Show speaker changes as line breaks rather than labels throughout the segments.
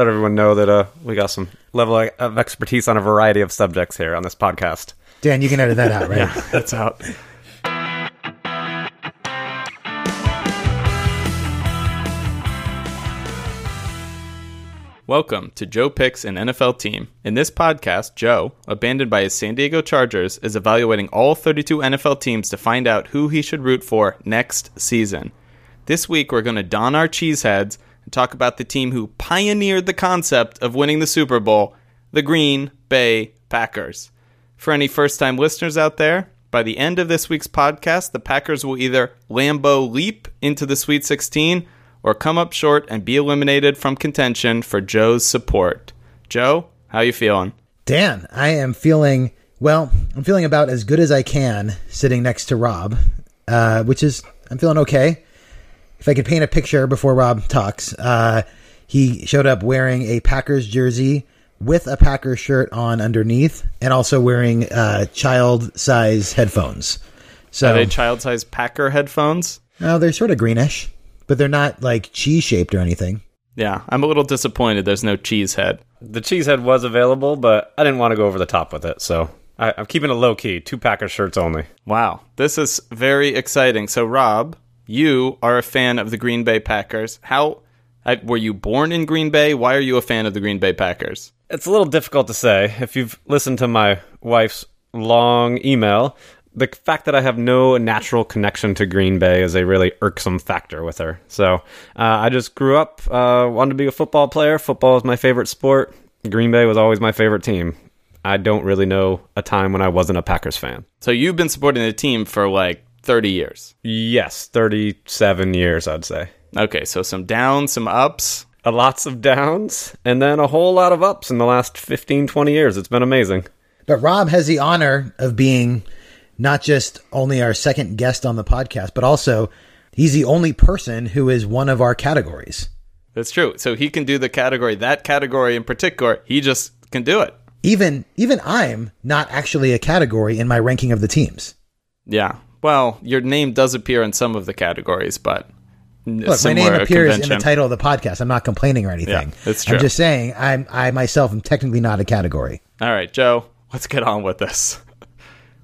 let everyone know that uh, we got some level of expertise on a variety of subjects here on this podcast.
Dan, you can edit that out, right?
yeah, that's out.
Welcome to Joe Picks an NFL Team. In this podcast, Joe, abandoned by his San Diego Chargers, is evaluating all 32 NFL teams to find out who he should root for next season. This week, we're going to don our cheese heads and talk about the team who pioneered the concept of winning the Super Bowl, the Green Bay Packers. For any first time listeners out there, by the end of this week's podcast, the Packers will either Lambeau leap into the Sweet 16 or come up short and be eliminated from contention for Joe's support. Joe, how you feeling?
Dan, I am feeling well. I'm feeling about as good as I can sitting next to Rob, uh, which is I'm feeling okay. If I could paint a picture before Rob talks, uh, he showed up wearing a Packers jersey with a Packers shirt on underneath, and also wearing uh, child size headphones. So
Are they child size Packer headphones?
no, they're sort of greenish, but they're not like cheese shaped or anything.
Yeah, I'm a little disappointed there's no cheese head.
The cheese head was available, but I didn't want to go over the top with it, so I, I'm keeping it low key. Two Packers shirts only.
Wow, this is very exciting. So, Rob, you are a fan of the Green Bay Packers. How were you born in Green Bay? Why are you a fan of the Green Bay Packers?
It's a little difficult to say. If you've listened to my wife's long email, the fact that I have no natural connection to Green Bay is a really irksome factor with her. So uh, I just grew up, uh, wanted to be a football player. Football is my favorite sport. Green Bay was always my favorite team. I don't really know a time when I wasn't a Packers fan.
So, you've been supporting the team for like 30 years.
Yes, 37 years, I'd say.
Okay, so some downs, some ups.
Uh, lots of downs and then a whole lot of ups in the last 15, 20 years. It's been amazing.
But Rob has the honor of being not just only our second guest on the podcast, but also he's the only person who is one of our categories.
That's true. So, he can do the category, that category in particular, he just can do it.
Even even I'm not actually a category in my ranking of the teams.
Yeah. Well, your name does appear in some of the categories, but
Look, my name appears in the title of the podcast. I'm not complaining or anything.
Yeah, that's true.
I'm just saying I'm I myself am technically not a category.
All right, Joe, let's get on with this.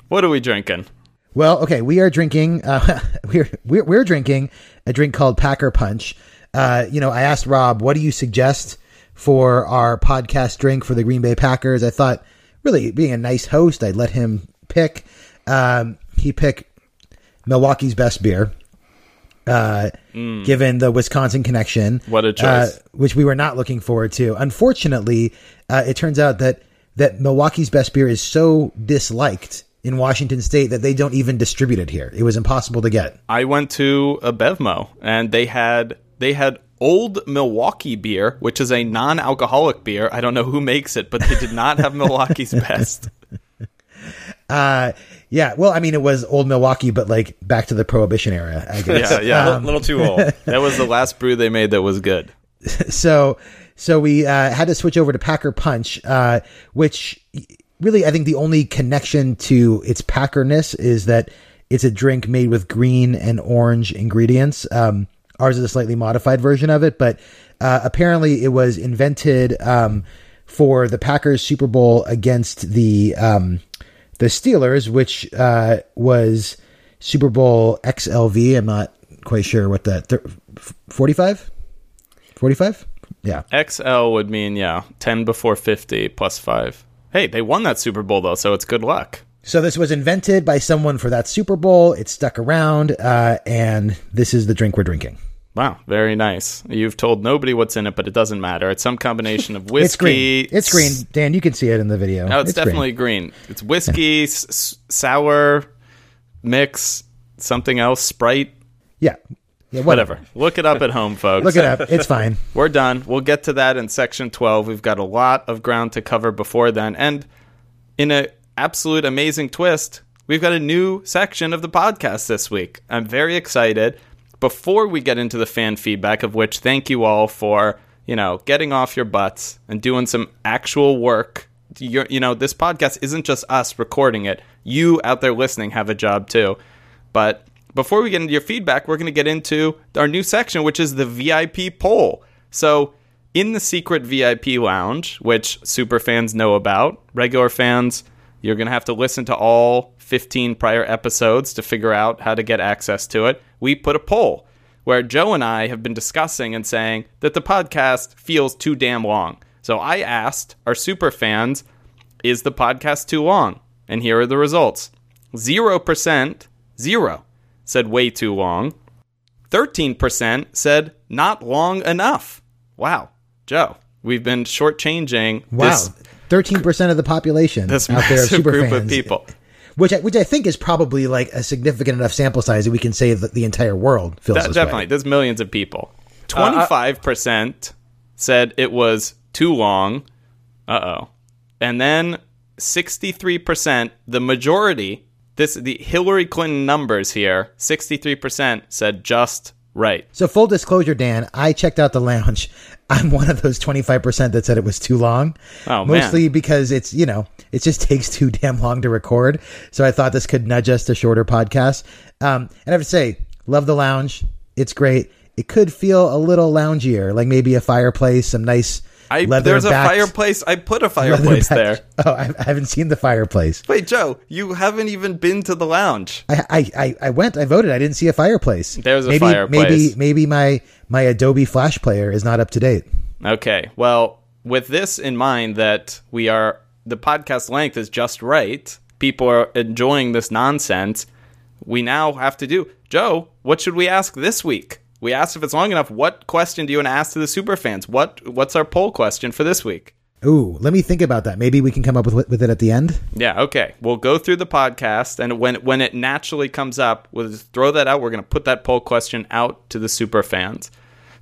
What are we drinking?
Well, okay, we are drinking. Uh, we're, we're we're drinking a drink called Packer Punch. Uh, you know, I asked Rob, "What do you suggest for our podcast drink for the Green Bay Packers?" I thought, really, being a nice host, I'd let him pick. Um, he picked Milwaukee's best beer. Uh, given the Wisconsin connection,
What a choice.
uh, which we were not looking forward to. Unfortunately, uh, it turns out that that Milwaukee's best beer is so disliked in Washington State that they don't even distribute it here. It was impossible to get.
I went to a Bevmo and they had they had old Milwaukee beer, which is a non-alcoholic beer. I don't know who makes it, but they did not have Milwaukee's best.
Uh, yeah, well, I mean, it was old Milwaukee, but like back to the Prohibition era, I guess.
Yeah, yeah.
a little too old.
that was the last brew they made that was good.
so so we uh, had to switch over to Packer Punch, uh, which really I think the only connection to its Packerness is that it's a drink made with green and orange ingredients. Um, ours is a slightly modified version of it, but uh, apparently it was invented um, for the Packers Super Bowl against the um, the Steelers, which uh, was Super Bowl XLV. I'm not quite sure what that 45 45 yeah
XL would mean yeah, 10 before 50 plus 5. Hey, they won that Super Bowl though, so it's good luck.
so this was invented by someone for that super bowl it stuck around uh, and this is the drink we're drinking
Wow, very nice. You've told nobody what's in it, but it doesn't matter. It's some combination of whiskey.
it's green it's green dan you can see it in the video
No, it's,
green.
definitely green. It's whiskey, s- s- sour, mix, something else, Sprite,
yeah yeah whatever,
whatever. Look it up at home, folks.
look it up it's fine
We're done. We'll get to that in section 12. We've got a lot of ground to cover before then. And in an absolute amazing twist, we've got a new section of the podcast this week. I'm very excited. Before we get into the fan feedback, of which thank you all for, you know, getting off your butts and doing some actual work. You're, you know, this podcast isn't just us recording it. You out there listening have a job too. But before we get into your feedback, we're going to get into our new section, which is the VIP poll. So in the secret VIP lounge, which super fans know about. Regular fans, you're going to have to listen to all 15 prior episodes to figure out how to get access to it. We put a poll where Joe and I have been discussing and saying that the podcast feels too damn long. So I asked our super fans, is the podcast too long? And here are the results 0%, zero, said way too long. 13% said not long enough. Wow. Joe, we've been shortchanging
Wow.
this,
Thirteen percent of the population
this
out there super
group
fans,
of people.
Which I, which I think is probably like a significant enough sample size that we can say that the entire world feels
That-
this
definitely.
way.
There's millions of people.
Uh,
25% said it was too long. Uh oh. And then 63%, the majority, this the Hillary Clinton numbers here, 63% said just right.
So full disclosure, Dan, I checked out the lounge. I'm one of those 25% that said it was too long.
Oh, man.
Mostly because it's, you know, it just takes too damn long to record. So I thought this could nudge us to shorter podcasts. Um, and I have to say, love the lounge. It's great. It could feel a little loungier, like maybe a fireplace, some nice
I there's a fireplace. I put a fireplace there.
Oh, I, I haven't seen the fireplace.
Wait, Joe, you haven't even been to the lounge.
I, I, I, went. I voted. I didn't see a fireplace.
There's a
maybe,
fireplace.
Maybe maybe my my Adobe Flash player is not up to date.
Okay. Well, with this in mind, that we are the podcast length is just right. People are enjoying this nonsense. We now have to do Joe. What should we ask this week? We asked if it's long enough. What question do you want to ask to the super fans? What What's our poll question for this week?
Ooh, let me think about that. Maybe we can come up with with it at the end.
Yeah, okay. We'll go through the podcast, and when when it naturally comes up, we'll just throw that out. We're going to put that poll question out to the super fans.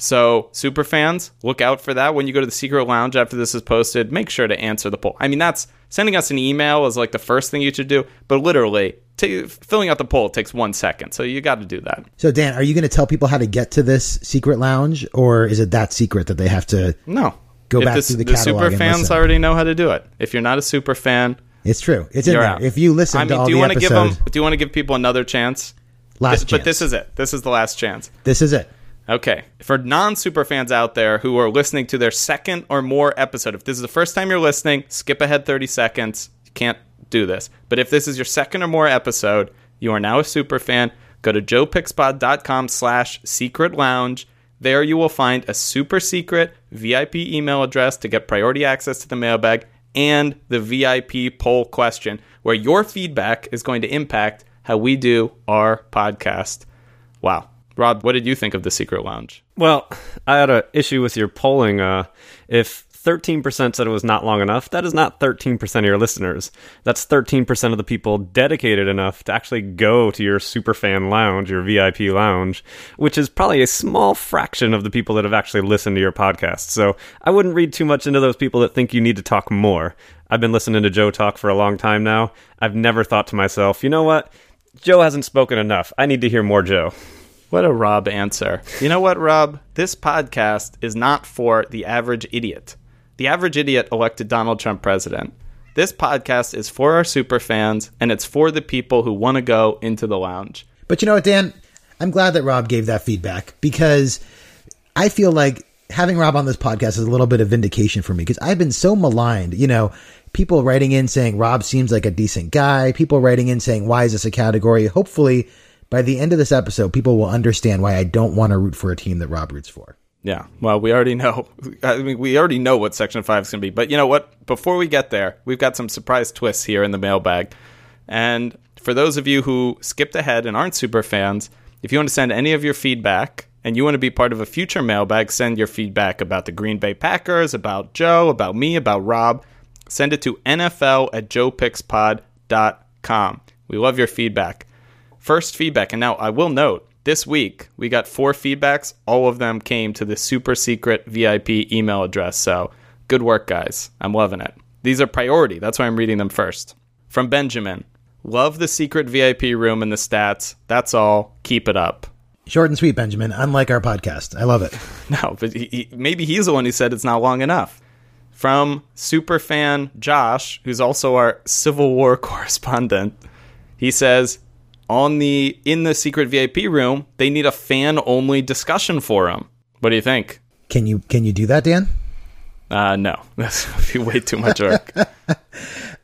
So, super fans, look out for that. When you go to the secret lounge after this is posted, make sure to answer the poll. I mean, that's sending us an email is like the first thing you should do, but literally, ta filling out the poll takes one second. So, you got to do that.
So Dan, are you going to tell people how to get to this secret lounge, or is it that secret that they have to?
No.
Go
if
back
the,
through the
the
catalog
super fans
listen.
already know how to do it. If you're not a super fan,
It's true. It's in there.
out.
If you listen
I mean,
to all
do you
the
wanna give them? Do you want to give people another chance?
last
Th-
chance.
But this is it. This is the last chance.
this is it.
Okay. For non super fans out there who are listening to their second or more episode, if this is the first time you're listening, skip ahead 30 seconds. You can't do this. But if this is your second or more episode, you are now a super fan. Go to joepixpod.com slash secret lounge. There you will find a super secret VIP email address to get priority access to the mailbag and the VIP poll question, where your feedback is going to impact how we do our podcast. Wow. Rob, what did you think of the Secret Lounge?
Well, I had an issue with your polling. Uh, if 13% said it was not long enough, that is not 13% of your listeners. That's 13% of the people dedicated enough to actually go to your superfan lounge, your VIP lounge, which is probably a small fraction of the people that have actually listened to your podcast. So I wouldn't read too much into those people that think you need to talk more. I've been listening to Joe talk for a long time now. I've never thought to myself, you know what? Joe hasn't spoken enough. I need to hear more Joe.
What a Rob answer. You know what, Rob? This podcast is not for the average idiot. The average idiot elected Donald Trump president. This podcast is for our super fans, and it's for the people who want to go into the lounge.
But you know what, Dan? I'm glad that Rob gave that feedback because I feel like having Rob on this podcast is a little bit of vindication for me because I've been so maligned. You know, people writing in saying Rob seems like a decent guy, people writing in saying, why is this a category? Hopefully, by the end of this episode, people will understand why I don't want to root for a team that Rob roots for.
Yeah, well, we already know. I mean, we already know what Section 5 is going to be. But you know what? Before we get there, we've got some surprise twists here in the mailbag. And for those of you who skipped ahead and aren't super fans, if you want to send any of your feedback and you want to be part of a future mailbag, send your feedback about the Green Bay Packers, about Joe, about me, about Rob. Send it to NFL at joepixpod.com. We love your feedback. First feedback, and now I will note this week we got four feedbacks. All of them came to the super secret VIP email address. So good work, guys. I'm loving it. These are priority. That's why I'm reading them first. From Benjamin Love the secret VIP room and the stats. That's all. Keep it up.
Short and sweet, Benjamin, unlike our podcast. I love it.
No, but he, he, maybe he's the one who said it's not long enough. From superfan Josh, who's also our Civil War correspondent, he says on the in the secret VIP room they need a fan only discussion forum. What do you think?
Can you can you do that, Dan?
Uh, no, that's would be way too much work.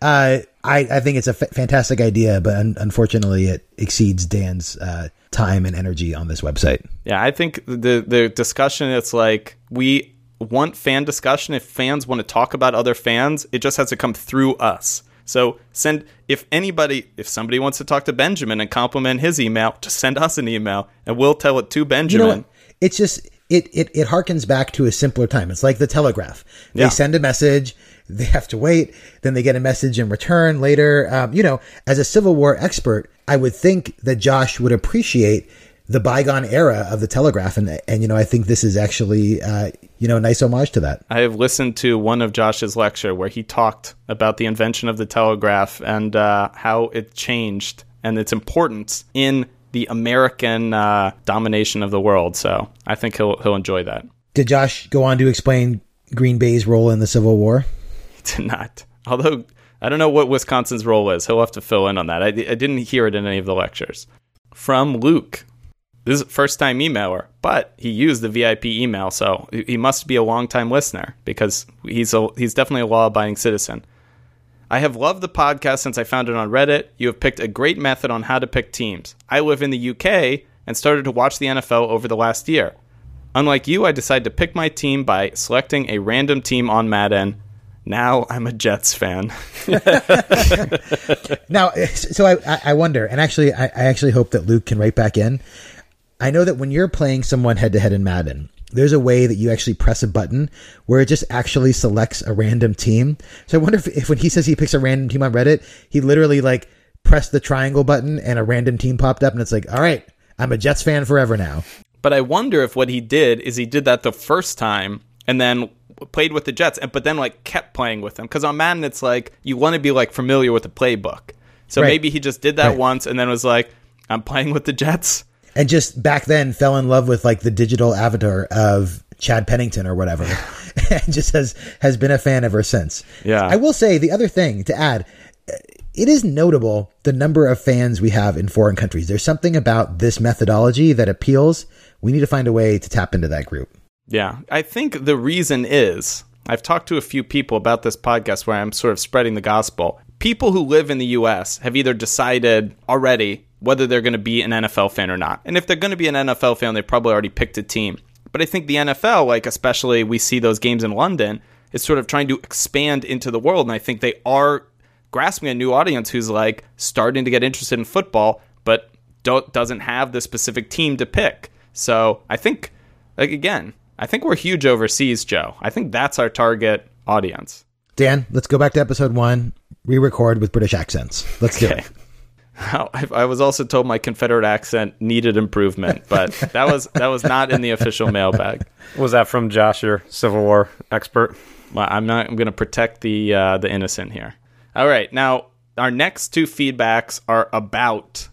Uh, I, I think it's a f- fantastic idea, but un- unfortunately, it exceeds Dan's uh, time and energy on this website.
Yeah, I think the the discussion it's like we want fan discussion. If fans want to talk about other fans, it just has to come through us. So send if anybody if somebody wants to talk to Benjamin and compliment his email, just send us an email and we'll tell it to
You
Benjamin.
know what? It's just it it it harkens back to a simpler time. It's like the telegraph. They
Yeah.
send a message, they have to wait, then they get a message in return later. Um, you know, as a Civil War expert, I would think that Josh would appreciate the bygone era of the telegraph, and and you know, I think this is actually uh, you know a nice homage to that.
I have listened to one of Josh's lecture where he talked about the invention of the telegraph and uh, how it changed and its importance in the American uh, domination of the world. So I think he'll he'll enjoy that.
Did Josh go on to explain Green Bay's role in the Civil War?
He did not. Although I don't know what Wisconsin's role is. He'll have to fill in on that. I, I didn't hear it in any of the lectures. From Luke. This is first time emailer, but he used the VIP email, so he must be a long time listener because he's a, he's definitely a law abiding citizen. I have loved the podcast since I found it on Reddit. You have picked a great method on how to pick teams. I live in the UK and started to watch the NFL over the last year. Unlike you, I decided to pick my team by selecting a random team on Madden. Now I'm a Jets fan.
Now, so I- I wonder, and actually, I, I actually hope that Luke can write back in. I know that when you're playing someone head to head in Madden, there's a way that you actually press a button where it just actually selects a random team. So I wonder if, if when he says he picks a random team on Reddit, he literally like pressed the triangle button and a random team popped up, and it's like, all right, I'm a Jets fan forever now.
But I wonder if what he did is he did that the first time and then played with the Jets, and but then like kept playing with them because on Madden it's like you want to be like familiar with the playbook. So
Right.
maybe he just did that
Right.
once and then was like, "I'm playing with the Jets."
And just back then fell in love with like the digital avatar of Chad Pennington or whatever, and just has has been a fan ever since.
Yeah.
I will say the other thing to add, it is notable the number of fans we have in foreign countries. There's something about this methodology that appeals. We need to find a way to tap into that group.
Yeah, I think the reason is I've talked to a few people about this podcast where I'm sort of spreading the gospel. People who live in the US have either decided already whether they're going to be an NFL fan or not. And if they're going to be an NFL fan, they probably already picked a team. But I think the NFL, like especially we see those games in London, is sort of trying to expand into the world. And I think they are grasping a new audience who's like starting to get interested in football, but don't, doesn't have the specific team to pick. So I think, like again, I think we're huge overseas, Joe. I think that's our target audience.
Dan, let's go back to episode one, re-record with British accents. Let's do it.
I, I was also told my Confederate accent needed improvement, but that was that was not in the official mailbag.
Was that from Josh, your Civil War expert?
Well, I'm not. I'm going to protect the uh, the innocent here. All right, now our next two feedbacks are about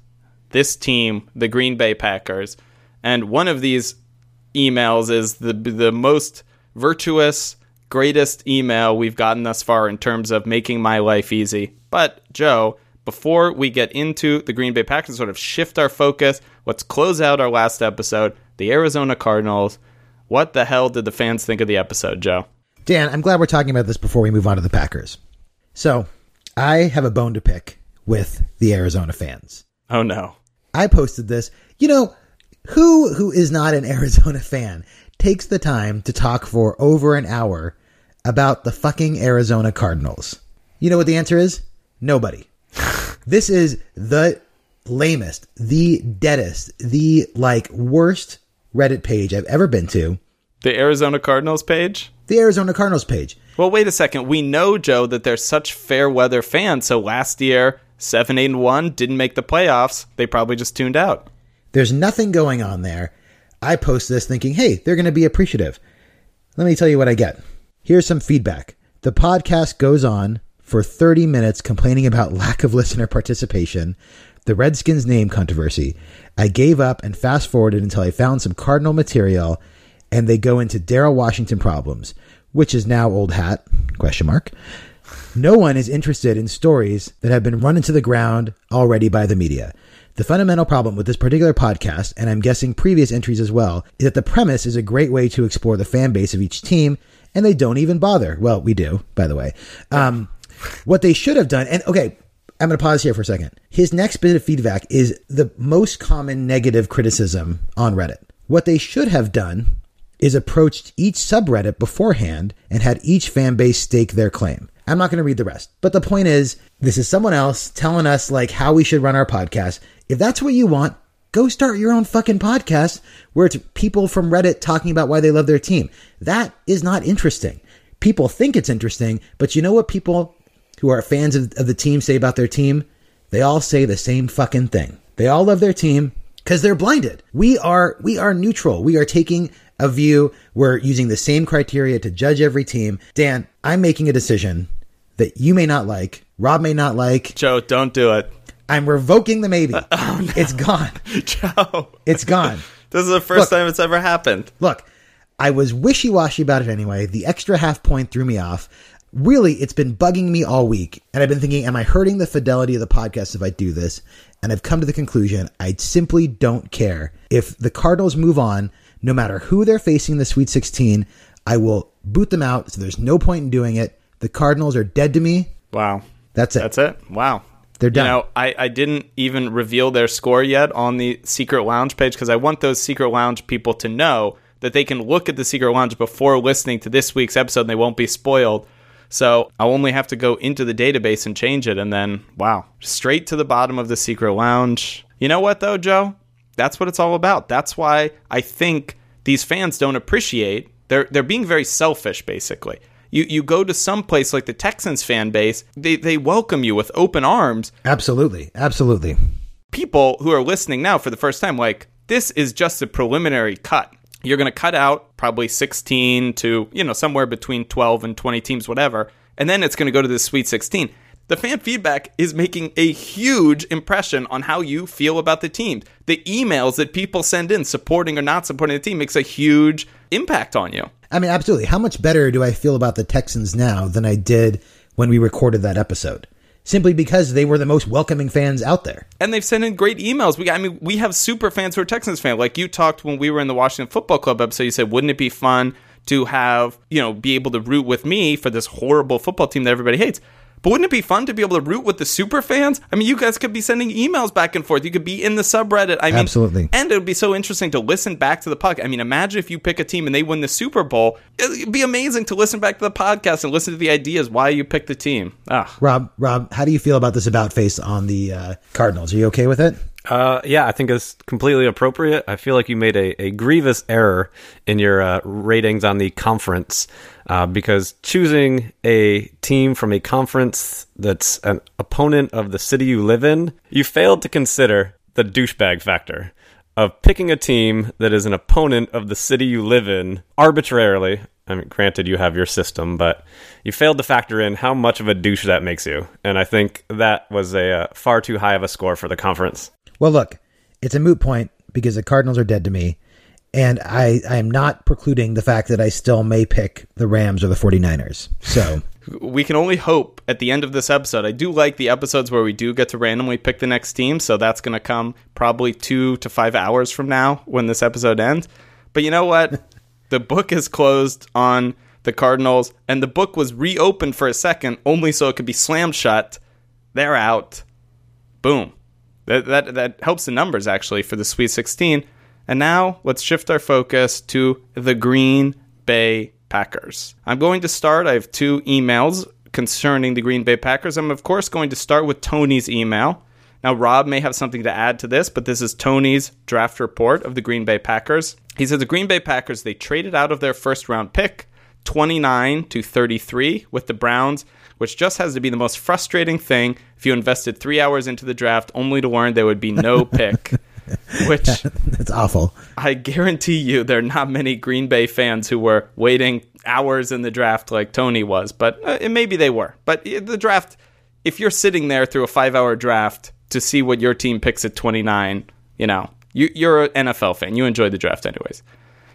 this team, the Green Bay Packers, and one of these emails is the the most virtuous, greatest email we've gotten thus far in terms of making my life easy. But Joe, before we get into the Green Bay Packers, sort of shift our focus. Let's close out our last episode, the Arizona Cardinals. What the hell did the fans think of the episode, Joe?
Dan, I'm glad we're talking about this before we move on to the Packers. So, I have a bone to pick with the Arizona fans.
Oh no.
I posted this. You know, who who is not an Arizona fan takes the time to talk for over an hour about the fucking Arizona Cardinals? You know what the answer is? Nobody. this is the lamest, the deadest, the like worst Reddit page I've ever been to.
The Arizona Cardinals page?
The Arizona Cardinals page.
Well, wait a second. We know, Joe, that they're such fair weather fans. So last year, 7 8 and 1 didn't make the playoffs. They probably just tuned out.
There's nothing going on there. I post this thinking, hey, they're going to be appreciative. Let me tell you what I get. Here's some feedback. The podcast goes on for 30 minutes complaining about lack of listener participation, the Redskins name controversy. I gave up and fast forwarded until I found some Cardinal material, and they go into Daryl Washington problems, which is now old hat, question mark. No one is interested in stories that have been run into the ground already by the media. The fundamental problem with this particular podcast, and I'm guessing previous entries as well, is that the premise is a great way to explore the fan base of each team and they don't even bother. Well, we do, by the way. Um, what they should have done, and okay, I'm going to pause here for a second. His next bit of feedback is the most common negative criticism on Reddit. What they should have done is approached each subreddit beforehand and had each fan base stake their claim. I'm not going to read the rest, but the point is, this is someone else telling us like how we should run our podcast. If that's what you want, go start your own fucking podcast where it's people from Reddit talking about why they love their team. That is not interesting. People think it's interesting, but you know what people who are fans of, of the team say about their team? They all say the same fucking thing. They all love their team because they're blinded. We are we are neutral. We are taking a view. We're using the same criteria to judge every team. Dan, I'm making a decision that you may not like, Rob may not like.
Joe, don't do it.
I'm revoking the maybe.
Oh, no.
It's gone.
Joe.
It's gone.
this is the first
Look.
time it's ever happened.
Look, I was wishy washy about it anyway. The extra half point threw me off. Really, it's been bugging me all week. And I've been thinking, am I hurting the fidelity of the podcast if I do this? And I've come to the conclusion I simply don't care. If the Cardinals move on, no matter who they're facing in the Sweet 16, I will boot them out. So there's no point in doing it. The Cardinals are dead to me.
Wow.
That's it.
That's it. Wow.
They're done.
You know, I, I didn't even reveal their score yet on the Secret Lounge page because I want those Secret Lounge people to know that they can look at the Secret Lounge before listening to this week's episode and they won't be spoiled. So I'll only have to go into the database and change it. And then, wow, straight to the bottom of the Secret Lounge. You know what, though, Joe? That's what it's all about. That's why I think these fans don't appreciate. They're, they're being very selfish, basically. You, you go to some place like the Texans fan base, they, they welcome you with open arms
absolutely. Absolutely.
people who are listening now for the first time, like, this is just a preliminary cut. You're going to cut out probably 16 to, you know, somewhere between 12 and 20 teams, whatever. And then it's going to go to the Sweet 16. The fan feedback is making a huge impression on how you feel about the team. The emails that people send in supporting or not supporting the team makes a huge impact on you.
I mean, absolutely. How much better do I feel about the Texans now than I did when we recorded that episode? Simply because they were the most welcoming fans out there.
and they've sent in great emails. We, I mean, we have super fans who are Texans fans. Like you talked when we were in the Washington Football Club episode. You said, wouldn't it be fun to have you know be able to root with me for this horrible football team that everybody hates? But wouldn't it be fun to be able to root with the super fans? I mean, you guys could be sending emails back and forth. You could be in the subreddit. I mean,
Absolutely.
And it would be so interesting to listen back to the podcast. I mean, imagine if you pick a team and they win the Super Bowl. It'd be amazing to listen back to the podcast and listen to the ideas why you picked the team. Ah,
Rob, Rob, how do you feel about this about face on the uh, Cardinals? Are you okay with it?
Uh, yeah, I think it's completely appropriate. I feel like you made a, a grievous error in your uh, ratings on the conference uh, because choosing a team from a conference that's an opponent of the city you live in, you failed to consider the douchebag factor of picking a team that is an opponent of the city you live in arbitrarily. I mean, granted, you have your system, but you failed to factor in how much of a douche that makes you. And I think that was a uh, far too high of a score for the conference.
Well, look, it's a moot point because the Cardinals are dead to me. And I, I am not precluding the fact that I still may pick the Rams or the 49ers. So,
we can only hope at the end of this episode. I do like the episodes where we do get to randomly pick the next team, so that's going to come probably two to five hours from now when this episode ends. But you know what? the book is closed on the Cardinals, and the book was reopened for a second only so it could be slammed shut. They're out. Boom. That, that, that helps the numbers actually for the Sweet 16. And now let's shift our focus to the Green Bay Packers. I'm going to start. I have two emails concerning the Green Bay Packers. I'm, of course, going to start with Tony's email. Now, Rob may have something to add to this, but this is Tony's draft report of the Green Bay Packers. He said the Green Bay Packers, they traded out of their first round pick, 29 to 33, with the Browns, which just has to be the most frustrating thing if you invested three hours into the draft only to learn there would be no pick. Which
that's awful.
I guarantee you there are not many Green Bay fans who were waiting hours in the draft like Tony was, but uh, maybe they were. But the draft, if you're sitting there through a five hour draft to see what your team picks at 29, you know, you, you're an NFL fan. You enjoy the draft anyways.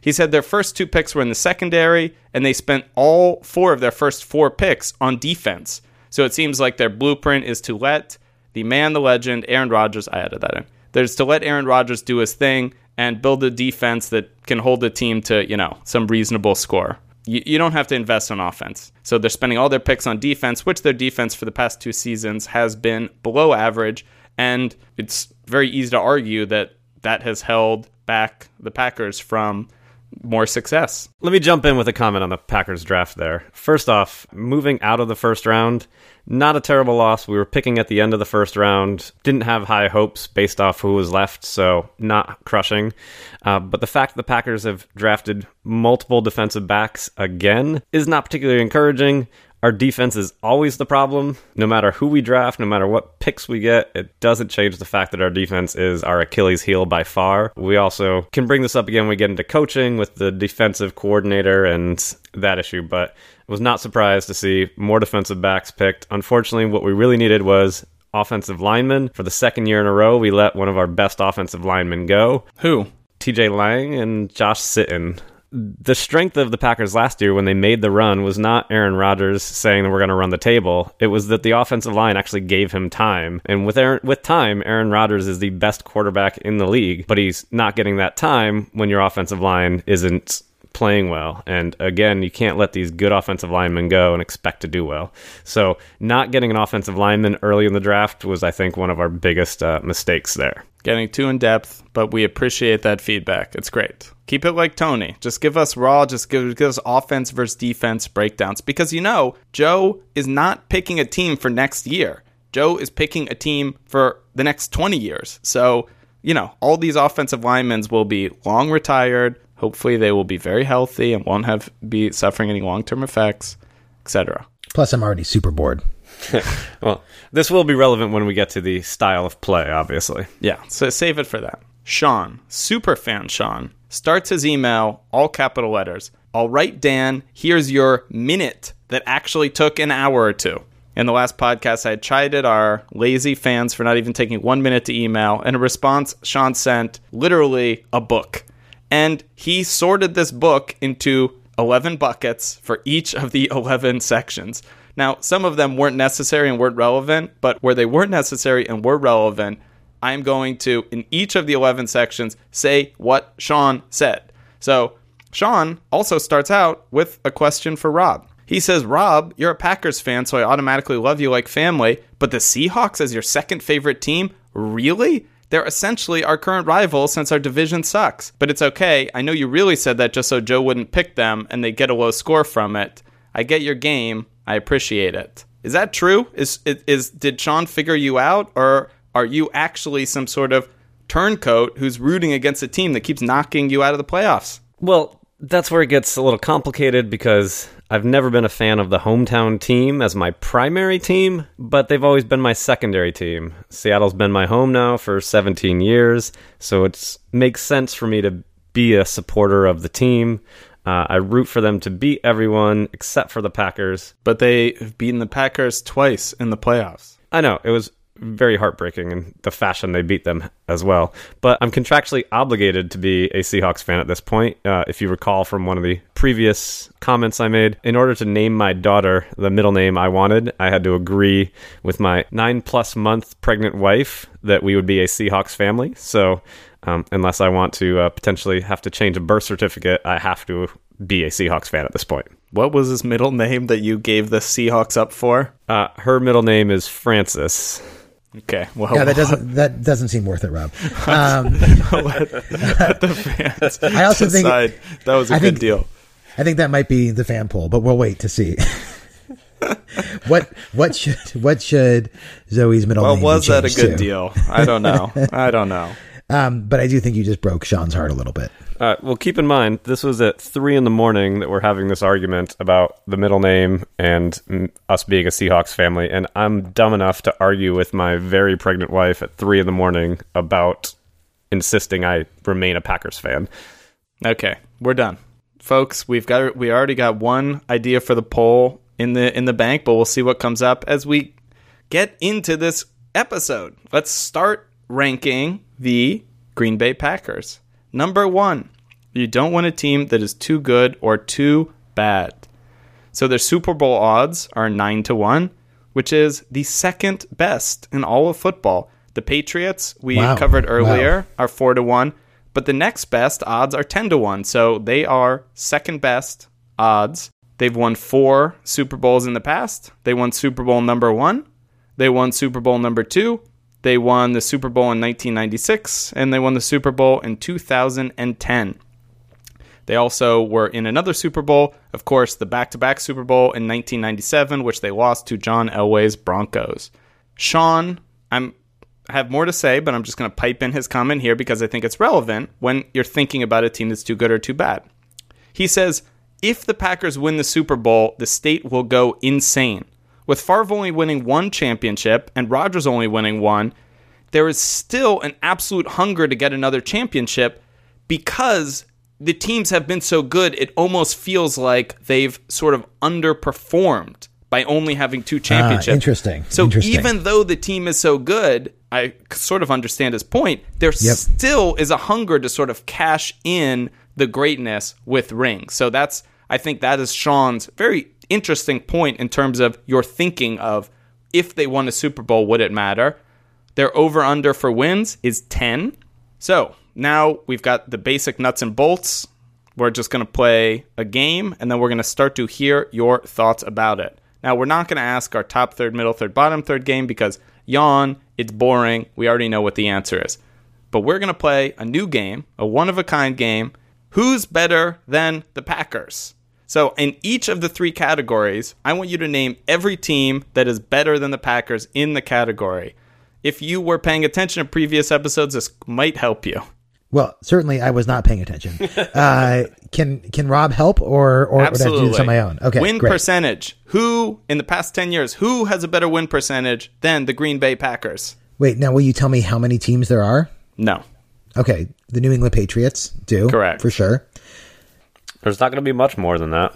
He said their first two picks were in the secondary, and they spent all four of their first four picks on defense. So it seems like their blueprint is to let the man, the legend, Aaron Rodgers, I added that in. There's to let Aaron Rodgers do his thing and build a defense that can hold the team to, you know, some reasonable score. you, you don't have to invest on offense. So they're spending all their picks on defense, which their defense for the past two seasons has been below average. And it's very easy to argue that that has held back the Packers from more success.
Let me jump in with a comment on the Packers draft there. First off, moving out of the first round, not a terrible loss. We were picking at the end of the first round, didn't have high hopes based off who was left, so not crushing. Uh, but the fact the Packers have drafted multiple defensive backs again is not particularly encouraging. Our defense is always the problem. No matter who we draft, no matter what picks we get, it doesn't change the fact that our defense is our Achilles heel by far. We also can bring this up again when we get into coaching with the defensive coordinator and that issue, but was not surprised to see more defensive backs picked. Unfortunately, what we really needed was offensive linemen. For the second year in a row, we let one of our best offensive linemen go.
Who?
TJ Lang and Josh Sitton the strength of the Packers last year when they made the run was not Aaron Rodgers saying that we're going to run the table. It was that the offensive line actually gave him time. And with Aaron, with time, Aaron Rodgers is the best quarterback in the league, but he's not getting that time when your offensive line isn't playing well. And again, you can't let these good offensive linemen go and expect to do well. So, not getting an offensive lineman early in the draft was, I think, one of our biggest uh, mistakes there.
Getting too in depth, but we appreciate that feedback. It's great. Keep it like Tony. Just give us raw, just give, give us offense versus defense breakdowns. Because you know, Joe is not picking a team for next year. Joe is picking a team for the next 20 years. So, you know, all these offensive linemen will be long retired, Hopefully, they will be very healthy and won't have be suffering any long term effects, etc.
Plus, I'm already super bored.
well, this will be relevant when we get to the style of play, obviously.
Yeah, so save it for that. Sean, super fan Sean, starts his email all capital letters. All right, Dan, here's your minute that actually took an hour or two. In the last podcast, I had chided our lazy fans for not even taking one minute to email. And a response, Sean sent literally a book. And he sorted this book into 11 buckets for each of the 11 sections. Now, some of them weren't necessary and weren't relevant, but where they weren't necessary and were relevant, I'm going to, in each of the 11 sections, say what Sean said. So, Sean also starts out with a question for Rob. He says, Rob, you're a Packers fan, so I automatically love you like family, but the Seahawks as your second favorite team? Really? They're essentially our current rivals since our division sucks. But it's okay. I know you really said that just so Joe wouldn't pick them and they get a low score from it. I get your game. I appreciate it. Is that true? Is, is, did Sean figure you out or are you actually some sort of turncoat who's rooting against a team that keeps knocking you out of the playoffs?
Well, that's where it gets a little complicated because I've never been a fan of the hometown team as my primary team, but they've always been my secondary team. Seattle's been my home now for 17 years, so it makes sense for me to be a supporter of the team. Uh, I root for them to beat everyone except for the Packers.
But they have beaten the Packers twice in the playoffs.
I know. It was very heartbreaking in the fashion they beat them as well. But I'm contractually obligated to be a Seahawks fan at this point. Uh, if you recall from one of the previous comments I made, in order to name my daughter the middle name I wanted, I had to agree with my nine plus month pregnant wife that we would be a Seahawks family. So um, unless I want to uh, potentially have to change a birth certificate, I have to be a Seahawks fan at this point.
What was his middle name that you gave the Seahawks up for?
Uh, her middle name is Francis.
Okay. Well,
yeah, that doesn't that doesn't seem worth it, Rob. Um,
let, let, the fans.
I also
decide.
think
that was a
I
good
think,
deal.
I think that might be the fan poll, but we'll wait to see. what what should what should Zoe's middle
well,
name?
Well, was that a good
to?
deal? I don't know. I don't know.
Um, but I do think you just broke Sean's heart a little bit.
Uh, well, keep in mind, this was at three in the morning that we're having this argument about the middle name and us being a Seahawks family. And I'm dumb enough to argue with my very pregnant wife at three in the morning about insisting I remain a Packers fan.
Okay, we're done, folks. We've got we already got one idea for the poll in the in the bank, but we'll see what comes up as we get into this episode. Let's start ranking the Green Bay Packers. Number one, you don't want a team that is too good or too bad. So their Super Bowl odds are 9 to 1, which is the second best in all of football. The Patriots, we
wow.
covered earlier,
wow.
are 4 to 1, but the next best odds are 10 to 1. So they are second best odds. They've won four Super Bowls in the past. They won Super Bowl number one. They won Super Bowl number two. They won the Super Bowl in 1996, and they won the Super Bowl in 2010. They also were in another Super Bowl, of course, the back to back Super Bowl in 1997, which they lost to John Elway's Broncos. Sean, I'm I have more to say, but I'm just going to pipe in his comment here because I think it's relevant when you're thinking about a team that's too good or too bad. He says, if the Packers win the Super Bowl, the state will go insane. With Favre only winning one championship and Rodgers only winning one, there is still an absolute hunger to get another championship because the teams have been so good, it almost feels like they've sort of underperformed by only having two championships.
Ah, interesting.
So
Interesting.
even though the team is so good, I sort of understand his point. There still is a hunger to sort of cash in the greatness with rings. So that's I think that is Sean's very interesting point in terms of your thinking of if they won a Super Bowl, would it matter? Their over under for wins is 10. So now we've got the basic nuts and bolts. We're just going to play a game and then we're going to start to hear your thoughts about it. Now, we're not going to ask our top third, middle third, bottom third game because yawn, it's boring. We already know what the answer is. But we're going to play a new game, a one of a kind game. Who's better than the Packers? So, in each of the three categories, I want you to name every team that is better than the Packers in the category. If you were paying attention to previous episodes, this might help you.
Well, certainly I was not paying attention. Uh, can can Rob help, or or would I have to do this on my own? Okay,
Win
great.
percentage. Who in the past ten years? Who has a better win percentage than the Green Bay Packers?
Wait, now will you tell me how many teams there are?
No.
Okay, the New England Patriots do
Correct.
for sure.
There's not going to be much more than that.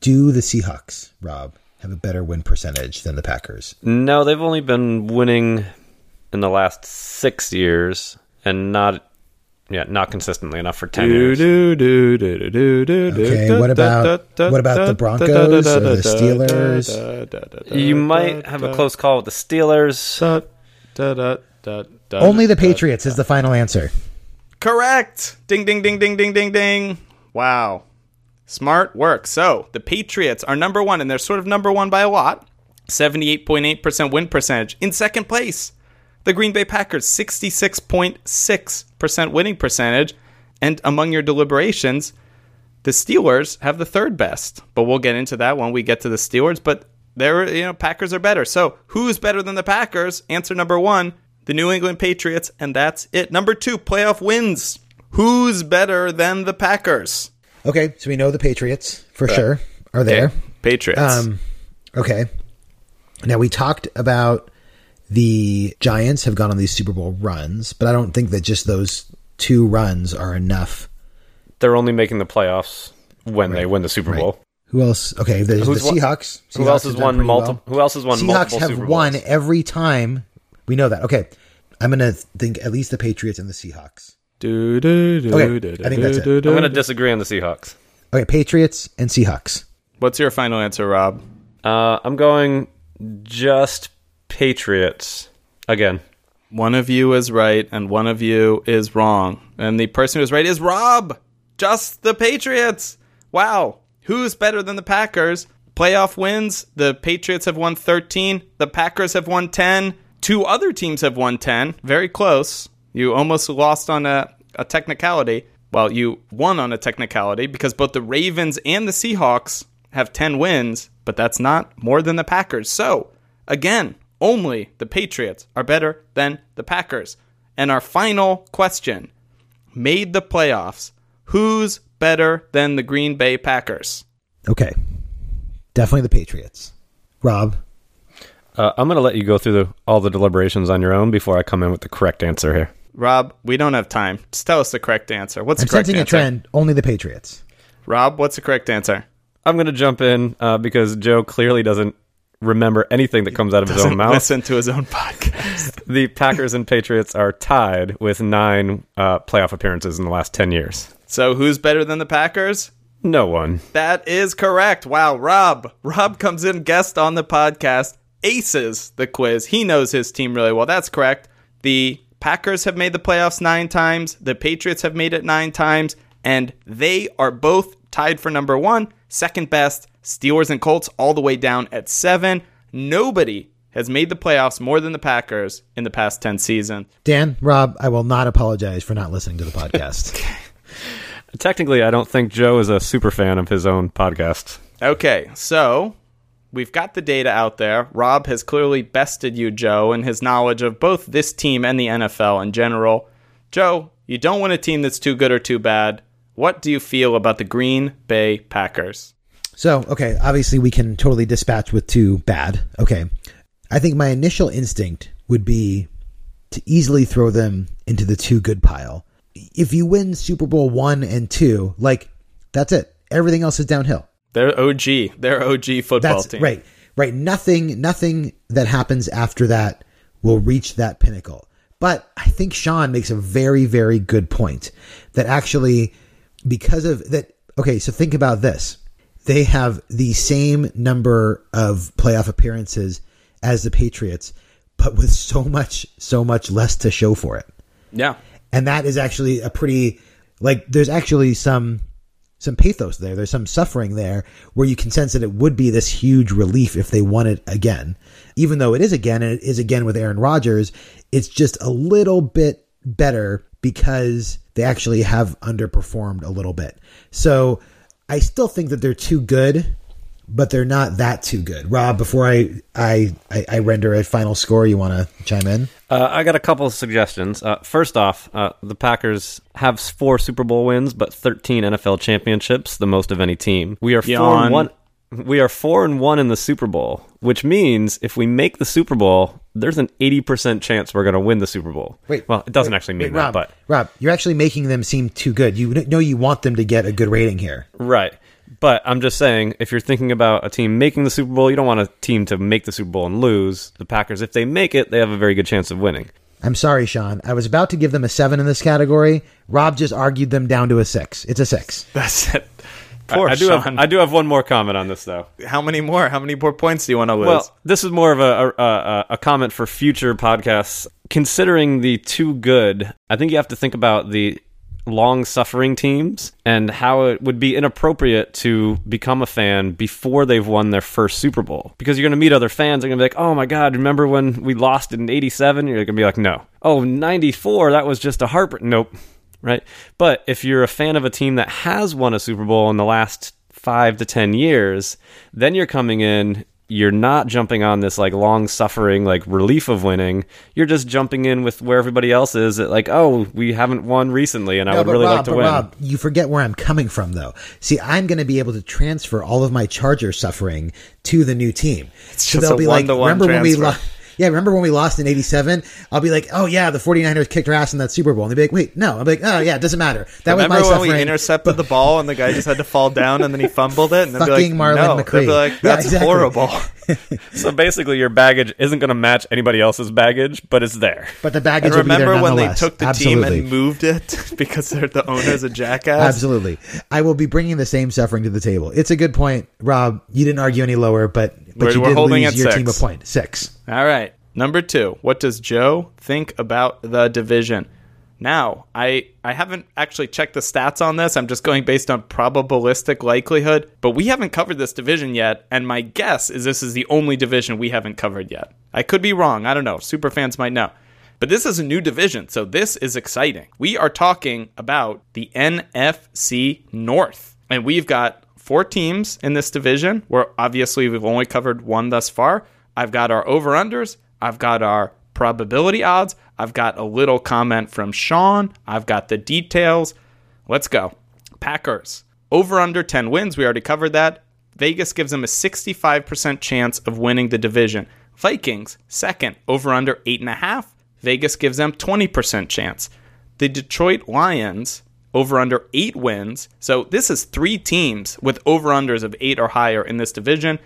Do the Seahawks, Rob, have a better win percentage than the Packers?
No, they've only been winning in the last six years, and not yeah, not consistently enough for ten years.
Okay, what about what about the Broncos or the Steelers?
You might have a close call with the Steelers.
Only the Patriots is the final answer.
Correct. Ding, ding, ding, ding, ding, ding, ding. Wow. Smart work. So the Patriots are number one, and they're sort of number one by a lot 78.8% win percentage. In second place, the Green Bay Packers, 66.6% winning percentage. And among your deliberations, the Steelers have the third best. But we'll get into that when we get to the Steelers. But they're, you know, Packers are better. So who's better than the Packers? Answer number one, the New England Patriots. And that's it. Number two, playoff wins. Who's better than the Packers?
Okay, so we know the Patriots for sure are there.
Patriots.
Um, okay. Now we talked about the Giants have gone on these Super Bowl runs, but I don't think that just those two runs are enough.
They're only making the playoffs when they win the Super
Right.
Bowl.
Who else? Okay, the
Who's won-
Seahawks.
Who else has won multiple?
well.
Who else has won
Seahawks have won every time. We know that. Okay, I'm gonna think at least the Patriots and the Seahawks.
Okay,
I think that's it.
I'm going to disagree on the Seahawks.
Okay, Patriots and Seahawks.
What's your final answer, Rob?
Uh, I'm going just Patriots again.
One of you is right and one of you is wrong. And the person who's right is Rob. Just the Patriots. Wow. Who's better than the Packers? Playoff wins. The Patriots have won 13. The Packers have won 10. Two other teams have won 10. Very close. You almost lost on a, a technicality. Well, you won on a technicality because both the Ravens and the Seahawks have 10 wins, but that's not more than the Packers. So, again, only the Patriots are better than the Packers. And our final question made the playoffs. Who's better than the Green Bay Packers?
Okay, definitely the Patriots. Rob,
Uh, I'm going to let you go through the, all the deliberations on your own before I come in with the correct answer here.
Rob, we don't have time. Just tell us the correct answer. What's
I'm
the correct
sensing a
answer?
trend. Only the Patriots.
Rob, what's the correct answer?
I'm going to jump in uh, because Joe clearly doesn't remember anything that comes out of his own mouth.
listen to his own podcast.
The Packers and Patriots are tied with nine uh, playoff appearances in the last 10 years.
so, who's better than the Packers?
No one.
That is correct. Wow, Rob. Rob comes in guest on the podcast, aces the quiz. He knows his team really well. That's correct. The Packers have made the playoffs nine times. The Patriots have made it nine times. And they are both tied for number one second best. Steelers and Colts all the way down at seven. Nobody has made the playoffs more than the Packers in the past 10 seasons.
Dan, Rob, I will not apologize for not listening to the podcast.
Technically, I don't think Joe is a super fan of his own podcast.
Okay, so we've got the data out there. Rob has clearly bested you, Joe, in his knowledge of both this team and the NFL in general. Joe, you don't want a team that's too good or too bad. What do you feel about the Green Bay Packers?
So, okay, obviously we can totally dispatch with too bad. Okay. I think my initial instinct would be to easily throw them into the too good pile. If you win Super Bowl one and two, like, that's it. Everything else is downhill.
They're OG. They're OG football
That's
team.
right. Right. Nothing nothing that happens after that will reach that pinnacle. But I think Sean makes a very, very good point that actually because of that okay, so think about this. They have the same number of playoff appearances as the Patriots, but with so much, so much less to show for it.
Yeah.
And that is actually a pretty like there's actually some some pathos there. There's some suffering there where you can sense that it would be this huge relief if they won it again. Even though it is again, and it is again with Aaron Rodgers, it's just a little bit better because they actually have underperformed a little bit. So I still think that they're too good, but they're not that too good. Rob, before I I, I, I render a final score, you want to chime in?
Uh, I got a couple of suggestions. Uh, first off, uh, the Packers have four Super Bowl wins, but 13 NFL championships, the most of any team. We are four and one. We are four and one in the Super Bowl, which means if we make the Super Bowl, there's an 80% chance we're going to win the Super Bowl.
Wait,
well, it doesn't
wait,
actually mean
wait,
that,
Rob,
but
Rob, you're actually making them seem too good. You know you want them to get a good rating here.
Right. But I'm just saying, if you're thinking about a team making the Super Bowl, you don't want a team to make the Super Bowl and lose. The Packers, if they make it, they have a very good chance of winning.
I'm sorry, Sean. I was about to give them a seven in this category. Rob just argued them down to a six. It's a six.
That's it.
I-
Poor
I, do
Sean.
have I do have one more comment on this though.
How many more? How many more points do you want to lose?
Well, this is more of a, a, a, a comment for future podcasts. Considering the too good, I think you have to think about the long suffering teams and how it would be inappropriate to become a fan before they've won their first Super Bowl. Because you're going to meet other fans, they're going to be like, oh my God, remember when we lost in 87? You're going to be like, no. Oh, 94, that was just a heartbreak. Nope. Right. But if you're a fan of a team that has won a Super Bowl in the last five to 10 years, then you're coming in you're not jumping on this like long suffering like relief of winning. You're just jumping in with where everybody else is at like, oh, we haven't won recently and I would really
Rob,
like to
but
win.
Rob, you forget where I'm coming from, though. See, I'm going to be able to transfer all of my Charger suffering to the new team. It's
just a one-to-one
remember when we
transfer.
lost? Yeah, remember when we lost in 87? I'll be like, oh yeah, the 49ers kicked our ass in that Super Bowl. And they'll be like, wait, no. I'll be like, oh yeah, it doesn't matter. That
Remember
was my suffering.
Remember when
suffering.
we intercepted the ball and the guy just had to fall down and then he fumbled it and then be
Fucking
like,
Marlon
no.
McCree.
They'd be like,
Yeah,
that's
exactly.
horrible.
So basically your baggage isn't going to match anybody else's baggage, but it's there.
but the baggage
And
will be there
remember when they took the
Absolutely.
team and moved it because they're the owner's a jackass?
Absolutely. I will be bringing the same suffering to the table. It's a good point. Rob, you didn't argue any lower, but, but
We're-
you
we're
did
holding
lose
at
your
six.
team a point. Six.
All right. Number two, what does Joe think about the division? Now, I I haven't actually checked the stats on this. I'm just going based on probabilistic likelihood, but we haven't covered this division yet, and my guess is this is the only division we haven't covered yet. I could be wrong. I don't know. Super fans might know. But this is a new division, so this is exciting. We are talking about the NFC North, and we've got four teams in this division. Where obviously we've only covered one thus far. I've got our over unders. I've got our probability odds. I've got a little comment from Sean. I've got the details. Let's go. Packers over under 10 wins. We already covered that. Vegas gives them a 65% chance of winning the division. Vikings, second, over under 8.5. Vegas gives them 20% chance. The Detroit Lions, over under 8 wins. So this is three teams with over unders of 8 or higher in this division.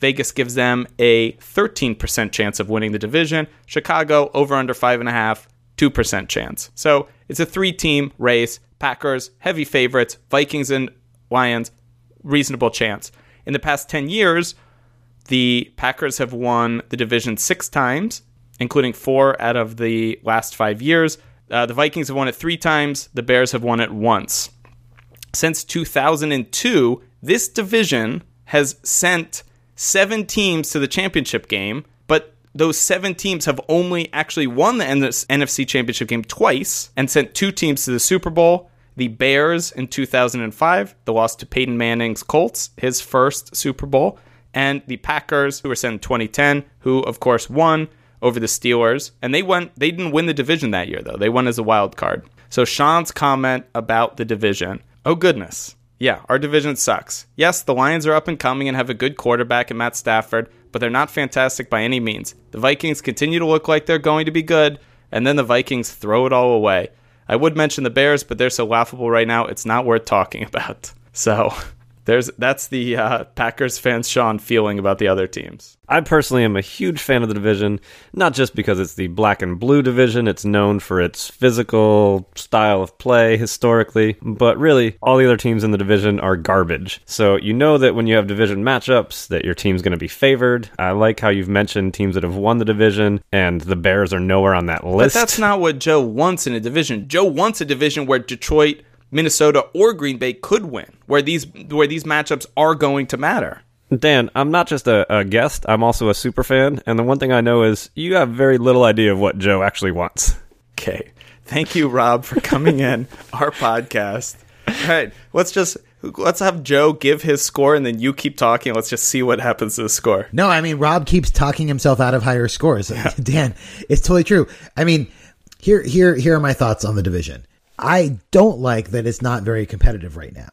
Vegas gives them a 13% chance of winning the division. Chicago, over under 5.5, 2% chance. So it's a three team race. Packers, heavy favorites. Vikings and Lions, reasonable chance. In the past 10 years, the Packers have won the division six times, including four out of the last five years. Uh, the Vikings have won it three times. The Bears have won it once. Since 2002, This division has sent seven teams to the championship game, but those seven teams have only actually won the NFC championship game twice and sent two teams to the Super Bowl. The Bears in 2005, the loss to Peyton Manning's Colts, his first Super Bowl, and the Packers, who were sent in 2010, who of course won over the Steelers, and they went. They didn't win the division that year though. They won as a wild card. So Sean's comment about the division. Oh goodness. Yeah, our division sucks. Yes, the Lions are up and coming and have a good quarterback in Matt Stafford, but they're not fantastic by any means. The Vikings continue to look like they're going to be good, and then the Vikings throw it all away. I would mention the Bears, but they're so laughable right now, it's not worth talking about. So, there's that's the uh, Packers fans Sean feeling about the other teams.
I personally am a huge fan of the division, not just because it's the black and blue division, it's known for its physical style of play historically, but really all the other teams in the division are garbage. So you know that when you have division matchups that your team's going to be favored. I like how you've mentioned teams that have won the division and the Bears are nowhere on that list.
But that's not what Joe wants in a division. Joe wants a division where Detroit Minnesota or Green Bay could win, where these where these matchups are going to matter.
Dan, I'm not just a, a, guest, I'm also a super fan, and the one thing I know is you have very little idea of what Joe actually wants.
Okay. Thank you, Rob, for coming in our podcast. All right, let's just let's have Joe give his score and then you keep talking. Let's just see what happens to the score.
No, I mean Rob keeps talking himself out of higher scores. Yeah. Dan, it's totally true. I mean, here here here are my thoughts on the division. I don't like that it's not very competitive right now.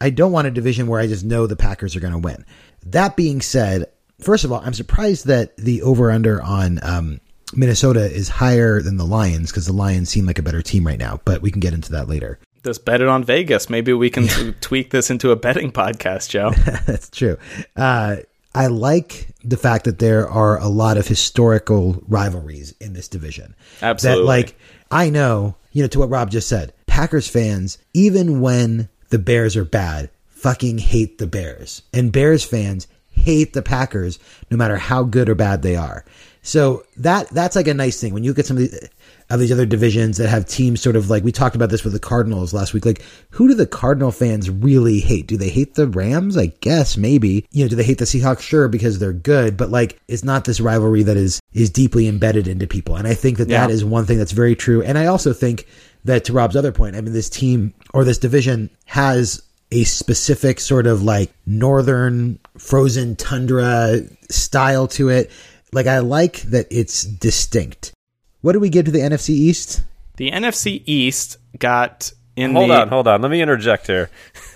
I don't want a division where I just know the Packers are going to win. That being said, first of all, I'm surprised that the over under on um, Minnesota is higher than the Lions because the Lions seem like a better team right now, but we can get into that later.
Just bet it on Vegas. Maybe we can tweak this into a betting podcast, Joe.
That's true. Uh, I like the fact that there are a lot of historical rivalries in this division.
Absolutely.
That, like, I know you know, to what Rob just said, Packers fans, even when the Bears are bad, fucking hate the Bears. And Bears fans hate the Packers no matter how good or bad they are. So that that's like a nice thing when you get some of, the, of these other divisions that have teams sort of like we talked about this with the Cardinals last week. Like, who do the Cardinal fans really hate? Do they hate the Rams? I guess maybe. You know, do they hate the Seahawks? Sure, because they're good, but like, it's not this rivalry that is is deeply embedded into people. And I think that yeah. that is one thing that's very true. And I also think that to Rob's other point, I mean, this team or this division has a specific sort of like northern frozen tundra style to it like I like that it's distinct. What do we give to the NFC East?
The NFC East got in
hold
the...
on, hold on. Let me interject here.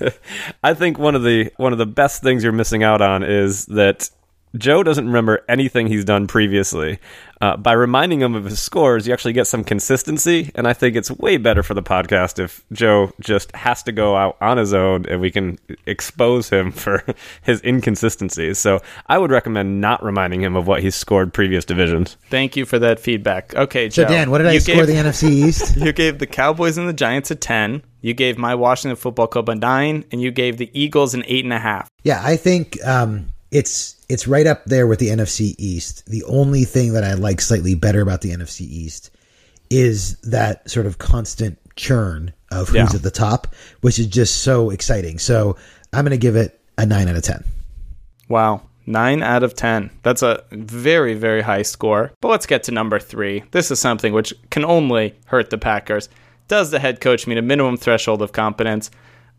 I think one of the one of the best things you're missing out on is that Joe doesn't remember anything he's done previously. Uh, by reminding him of his scores, you actually get some consistency, and I think it's way better for the podcast if Joe just has to go out on his own and we can expose him for his inconsistencies. So I would recommend not reminding him of what he's scored previous divisions.
Thank you for that feedback. Okay, Joe.
So Dan, what did I score gave, the NFC East?
you gave the Cowboys and the Giants a ten. You gave my Washington Football Club a nine, and you gave the Eagles an eight and a half.
Yeah, I think um, it's it's right up there with the NFC East. The only thing that I like slightly better about the NFC East is that sort of constant churn of who's yeah. at the top, which is just so exciting. So I'm going to give it a 9 out of 10.
Wow. 9 out of 10. That's a very, very high score. But let's get to number three. This is something which can only hurt the Packers. Does the head coach meet a minimum threshold of competence?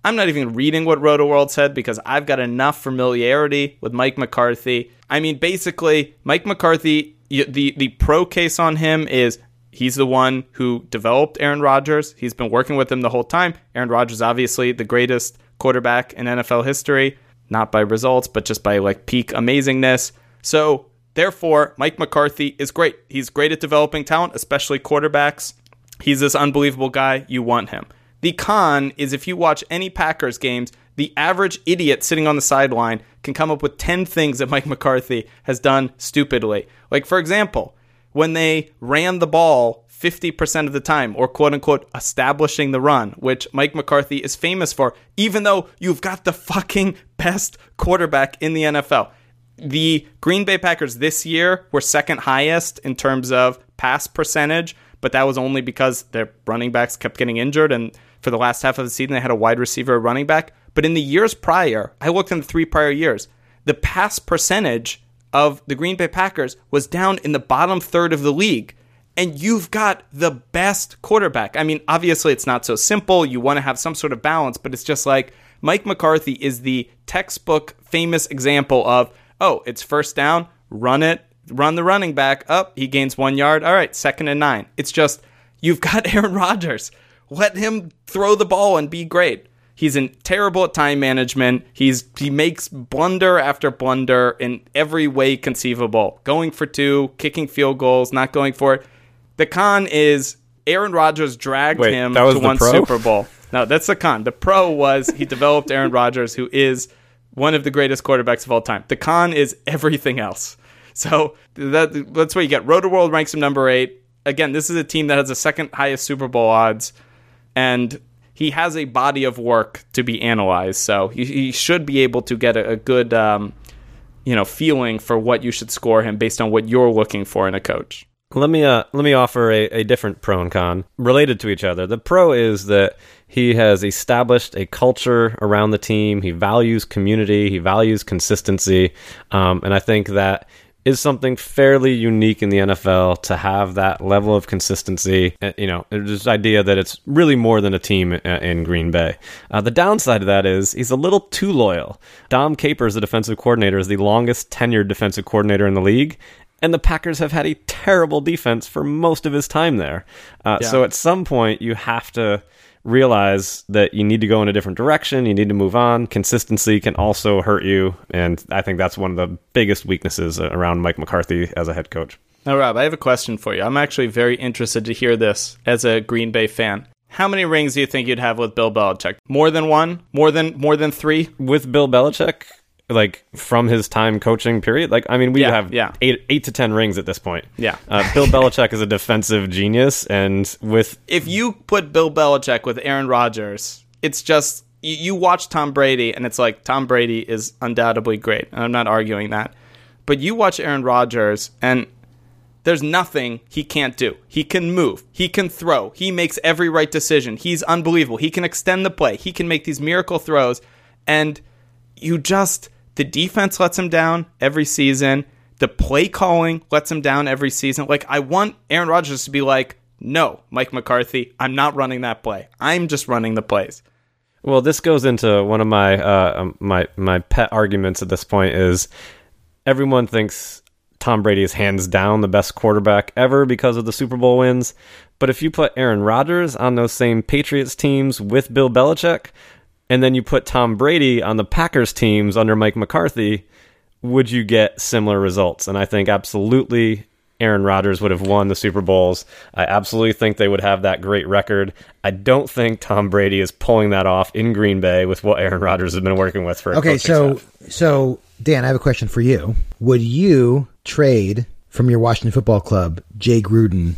I'm not even reading what Rotoworld said because I've got enough familiarity with Mike McCarthy. I mean, basically, Mike McCarthy, the, the pro case on him is he's the one who developed Aaron Rodgers. He's been working with him the whole time. Aaron Rodgers, obviously, the greatest quarterback in NFL history, not by results, but just by like peak amazingness. So, therefore, Mike McCarthy is great. He's great at developing talent, especially quarterbacks. He's this unbelievable guy. You want him. The con is if you watch any Packers games, the average idiot sitting on the sideline can come up with 10 things that Mike McCarthy has done stupidly. Like, for example, when they ran the ball 50% of the time, or quote unquote, establishing the run, which Mike McCarthy is famous for, even though you've got the fucking best quarterback in the NFL. The Green Bay Packers this year were second highest in terms of pass percentage, but that was only because their running backs kept getting injured and for the last half of the season, they had a wide receiver, a running back. But in the years prior, I looked in the three prior years, the pass percentage of the Green Bay Packers was down in the bottom third of the league. And you've got the best quarterback. I mean, obviously, it's not so simple. You want to have some sort of balance, but it's just like Mike McCarthy is the textbook famous example of, oh, it's first down, run it, run the running back up. He gains one yard. All right, second and nine. It's just, you've got Aaron Rodgers. Let him throw the ball and be great. He's in terrible at time management. He's he makes blunder after blunder in every way conceivable. Going for two, kicking field goals, not going for it. The con is Aaron Rodgers dragged
Wait,
him to one
pro?
Super Bowl. No, that's the con. The pro was he developed Aaron Rodgers, who is one of the greatest quarterbacks of all time. The con is everything else. So that that's what you get. Roto World ranks him number eight. Again, this is a team that has the second highest Super Bowl odds, and he has a body of work to be analyzed. So he, he should be able to get a, a good, um, you know, feeling for what you should score him based on what you're looking for in a coach.
Let me uh, let me offer a, a different pro and con related to each other. The pro is that he has established a culture around the team. He values community. He values consistency, um, and I think that is something fairly unique in the NFL to have that level of consistency. Uh, You know, this idea that it's really more than a team uh, in Green Bay. Uh, the downside of that is he's a little too loyal. Dom Capers, the defensive coordinator, is the longest tenured defensive coordinator in the league. And the Packers have had a terrible defense for most of his time there. Uh,
Yeah.
So at some point, you have to realize that you need to go in a different direction. You need to move on. Consistency can also hurt you. And I think that's one of the biggest weaknesses around Mike McCarthy as a head coach.
Now, Rob, I have a question for you. I'm actually very interested to hear this as a Green Bay fan. How many rings do you think you'd have with Bill Belichick? More than one? More than more than three?
With Bill Belichick, like from his time coaching period, like I mean, we
Yeah,
have
yeah.
eight eight to ten rings at this point.
Yeah.
uh, Bill Belichick is a defensive genius, and with
If you put Bill Belichick with Aaron Rodgers, it's just you, you watch Tom Brady and it's like Tom Brady is undoubtedly great, and I'm not arguing that. But you watch Aaron Rodgers and there's nothing he can't do. He can move. He can throw. He makes every right decision. He's unbelievable. He can extend the play. He can make these miracle throws. And you just, the defense lets him down every season. The play calling lets him down every season. Like, I want Aaron Rodgers to be like, no, Mike McCarthy, I'm not running that play. I'm just running the plays.
Well, this goes into one of my uh, um, my my pet arguments at this point is everyone thinks Tom Brady is hands down the best quarterback ever because of the Super Bowl wins. But if you put Aaron Rodgers on those same Patriots teams with Bill Belichick, and then you put Tom Brady on the Packers teams under Mike McCarthy, would you get similar results? And I think absolutely Aaron Rodgers would have won the Super Bowls. I absolutely think they would have that great record. I don't think Tom Brady is pulling that off in Green Bay with what Aaron Rodgers has been working with for
Okay, so
staff.
so Dan, I have a question for you. Would you trade from your Washington Football Club Jay Gruden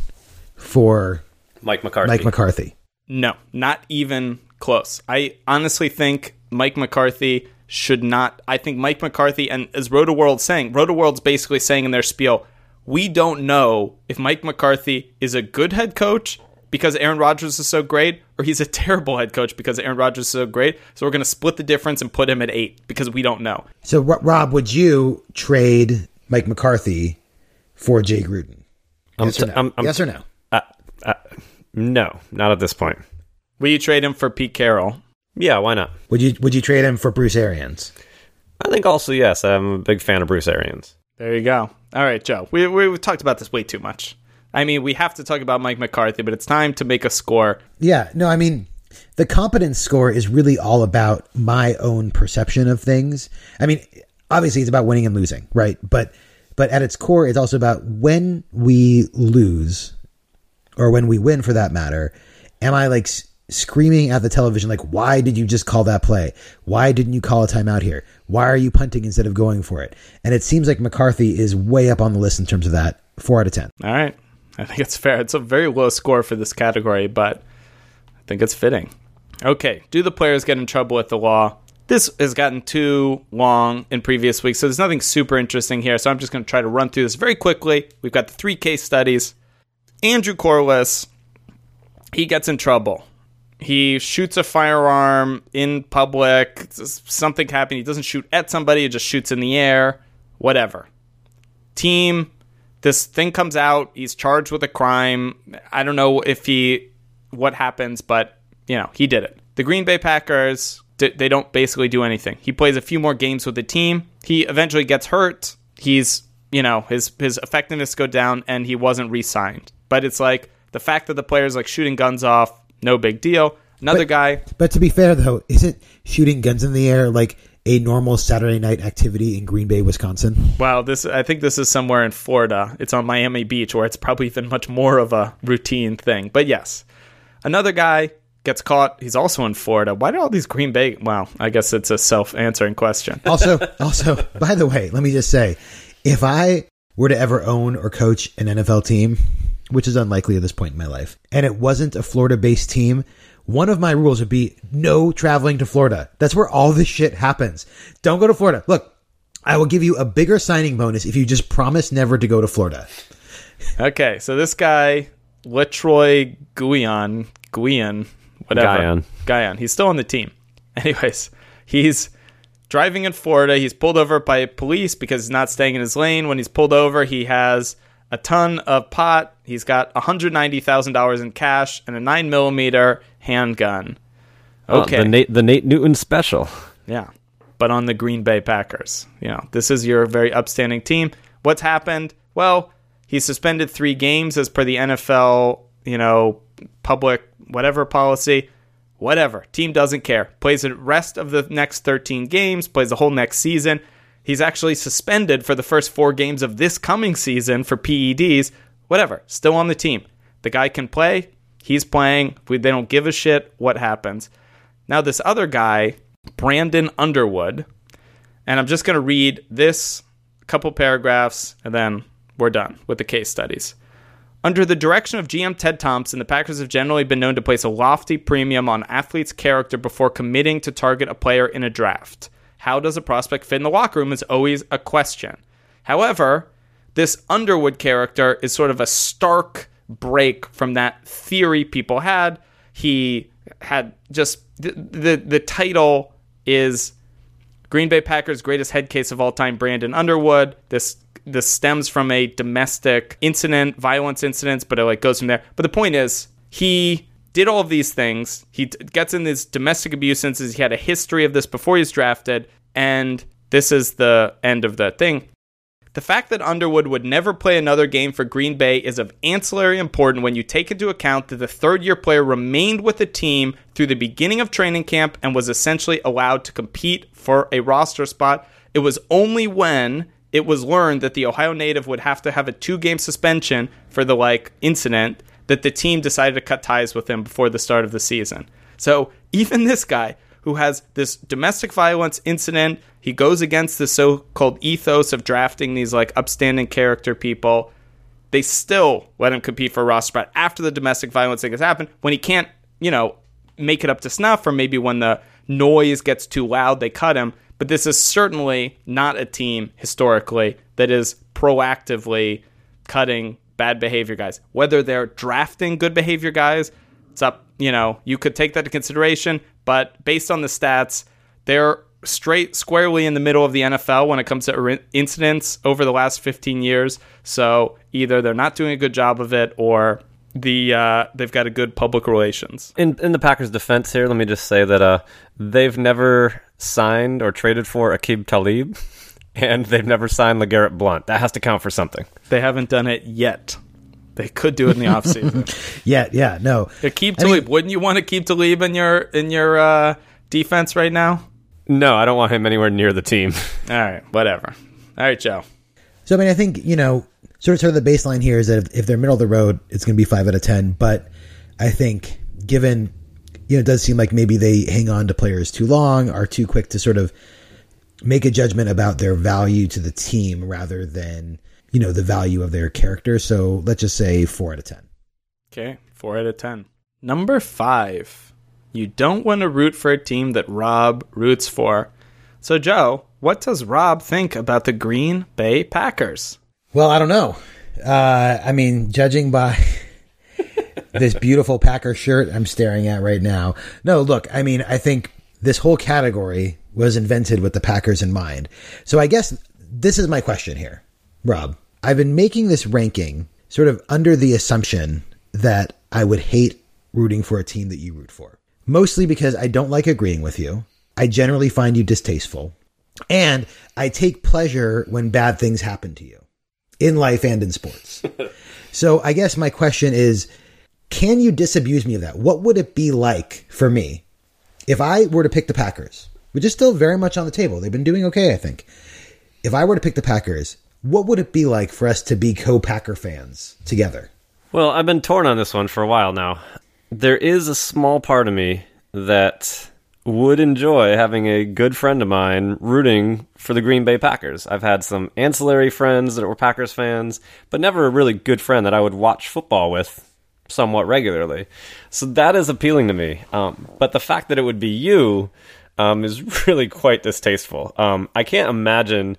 for
Mike McCarthy.
Mike McCarthy?
No, not even close. I honestly think Mike McCarthy should not. I think Mike McCarthy, and as Roto World's saying, Roto World's basically saying in their spiel, we don't know if Mike McCarthy is a good head coach because Aaron Rodgers is so great, or he's a terrible head coach because Aaron Rodgers is so great. So we're going to split the difference and put him at eight because we don't know.
So Ro- Rob, would you trade Mike McCarthy for Jay Gruden?
I'm
Yes or no?
I'm- I'm-
yes or no?
Uh, uh, no, not at this point.
Will you trade him for Pete Carroll?
Yeah, why not?
Would you would you trade him for Bruce Arians?
I think also yes. I'm a big fan of Bruce Arians.
There you go. All right, Joe. We, we, we've talked about this way too much. I mean, we have to talk about Mike McCarthy, but it's time to make a score.
Yeah, no, I mean, the competence score is really all about my own perception of things. I mean, obviously it's about winning and losing, right? But but at its core, it's also about when we lose or when we win for that matter, am I like s- screaming at the television like why did you just call that play? Why didn't you call a timeout here? Why are you punting instead of going for it? And it seems like McCarthy is way up on the list in terms of that. 4 out of 10.
All right. I think it's fair. It's a very low score for this category, but I think it's fitting. Okay. Do the players get in trouble with the law? This has gotten too long in previous weeks, so there's nothing super interesting here. So I'm just going to try to run through this very quickly. We've got the three case studies. Andrew Quarless, he gets in trouble. He shoots a firearm in public. Something happened. He doesn't shoot at somebody. He just shoots in the air. Whatever. Team. This thing comes out. He's charged with a crime. I don't know if he what happens, but you know he did it. The Green Bay Packers. They don't basically do anything. He plays a few more games with the team. He eventually gets hurt. He's you know his his effectiveness go down, and he wasn't re-signed. But it's like the fact that the player's like shooting guns off, no big deal. Another
But-
guy,
But to be fair, though, isn't shooting guns in the air like a normal Saturday night activity in Green Bay, Wisconsin?
Wow, this I think this is somewhere in Florida. It's on Miami Beach where it's probably even much more of a routine thing. But yes. Another guy gets caught. He's also in Florida. Why do all these Green Bay Well, I guess it's a self-answering question.
Also, also, by the way, let me just say, if I were to ever own or coach an NFL team, which is unlikely at this point in my life, and it wasn't a Florida-based team, one of my rules would be no traveling to Florida. That's where all this shit happens. Don't go to Florida. Look, I will give you a bigger signing bonus if you just promise never to go to Florida.
Okay, so this guy, Letroy Guion, Guion, whatever.
Guyon.
Guyon. He's still on the team. Anyways, he's driving in Florida. He's pulled over by police because he's not staying in his lane. When he's pulled over, he has a ton of pot. He's got $190,000 in cash and a 9 millimeter handgun.
Oh,
Okay.
the Nate the Nate Newton special.
Yeah. But on the Green Bay Packers. You know, this is your very upstanding team. What's happened? Well, he's suspended three games as per the NFL, you know, public whatever policy. Whatever. Team doesn't care. Plays the rest of the next 13 games, plays the whole next season. He's actually suspended for the first four games of this coming season for PEDs. Whatever. Still on the team. The guy can play. He's playing. They don't give a shit what happens. Now, this other guy, Brandon Underwood, and I'm just going to read this couple paragraphs and then we're done with the case studies. Under the direction of GM Ted Thompson, the Packers have generally been known to place a lofty premium on athletes' character before committing to target a player in a draft. How does a prospect fit in the locker room is always a question. However, this Underwood character is sort of a stark break from that theory people had. He had just the the, the title is Green Bay Packers greatest head case of all time, Brandon Underwood. This this stems from a domestic incident, violence incidents, but it like goes from there. But the point is, he did all of these things. He t- gets in these domestic abuse incidents. He had a history of this before he was drafted, and this is the end of the thing. The fact that Underwood would never play another game for Green Bay is of ancillary importance when you take into account that the third year player remained with the team through the beginning of training camp and was essentially allowed to compete for a roster spot. It was only when it was learned that the Ohio native would have to have a two game suspension for the like incident that the team decided to cut ties with him before the start of the season. So even this guy who has this domestic violence incident, he goes against the so-called ethos of drafting these like upstanding character people. They still let him compete for a roster spot after the domestic violence thing has happened. When he can't, you know, make it up to snuff, or maybe when the noise gets too loud, they cut him. But this is certainly not a team historically that is proactively cutting bad behavior guys. Whether they're drafting good behavior guys, it's up, you know, you could take that into consideration, but based on the stats, they're straight squarely in the middle of the NFL when it comes to incidents over the last 15 years. So either they're not doing a good job of it or the uh, they've got a good public relations.
In in the Packers' defense here, let me just say that uh, they've never signed or traded for Aqib Talib, and they've never signed LeGarrette Blunt. That has to count for something.
They haven't done it yet. They could do it in the offseason.
Yeah, yeah, no.
Yeah, keep
I mean-
Talib. Wouldn't you want to keep Talib in your in your uh, defense right now?
No, I don't want him anywhere near the team.
All right, whatever. All right, Joe.
So I mean, I think you know, sort of, sort of the baseline here is that if, if they're middle of the road, it's going to be five out of ten. But I think, given you know, it does seem like maybe they hang on to players too long, are too quick to sort of make a judgment about their value to the team rather than you know the value of their character. So let's just say four out of ten.
Okay, four out of ten. Number five. You don't want to root for a team that Rob roots for. So, Joe, what does Rob think about the Green Bay Packers?
Well, I don't know. Uh, I mean, judging by this beautiful Packer shirt I'm staring at right now. No, look, I mean, I think this whole category was invented with the Packers in mind. So I guess this is my question here, Rob. I've been making this ranking sort of under the assumption that I would hate rooting for a team that you root for. Mostly because I don't like agreeing with you. I generally find you distasteful. And I take pleasure when bad things happen to you in life and in sports. so I guess my question is can you disabuse me of that? What would it be like for me if I were to pick the Packers, which is still very much on the table? They've been doing okay, I think. If I were to pick the Packers, what would it be like for us to be co Packer fans together?
Well, I've been torn on this one for a while now. There is a small part of me that would enjoy having a good friend of mine rooting for the Green Bay Packers. I've had some ancillary friends that were Packers fans, but never a really good friend that I would watch football with somewhat regularly. So that is appealing to me. Um, but the fact that it would be you um, is really quite distasteful. Um, I can't imagine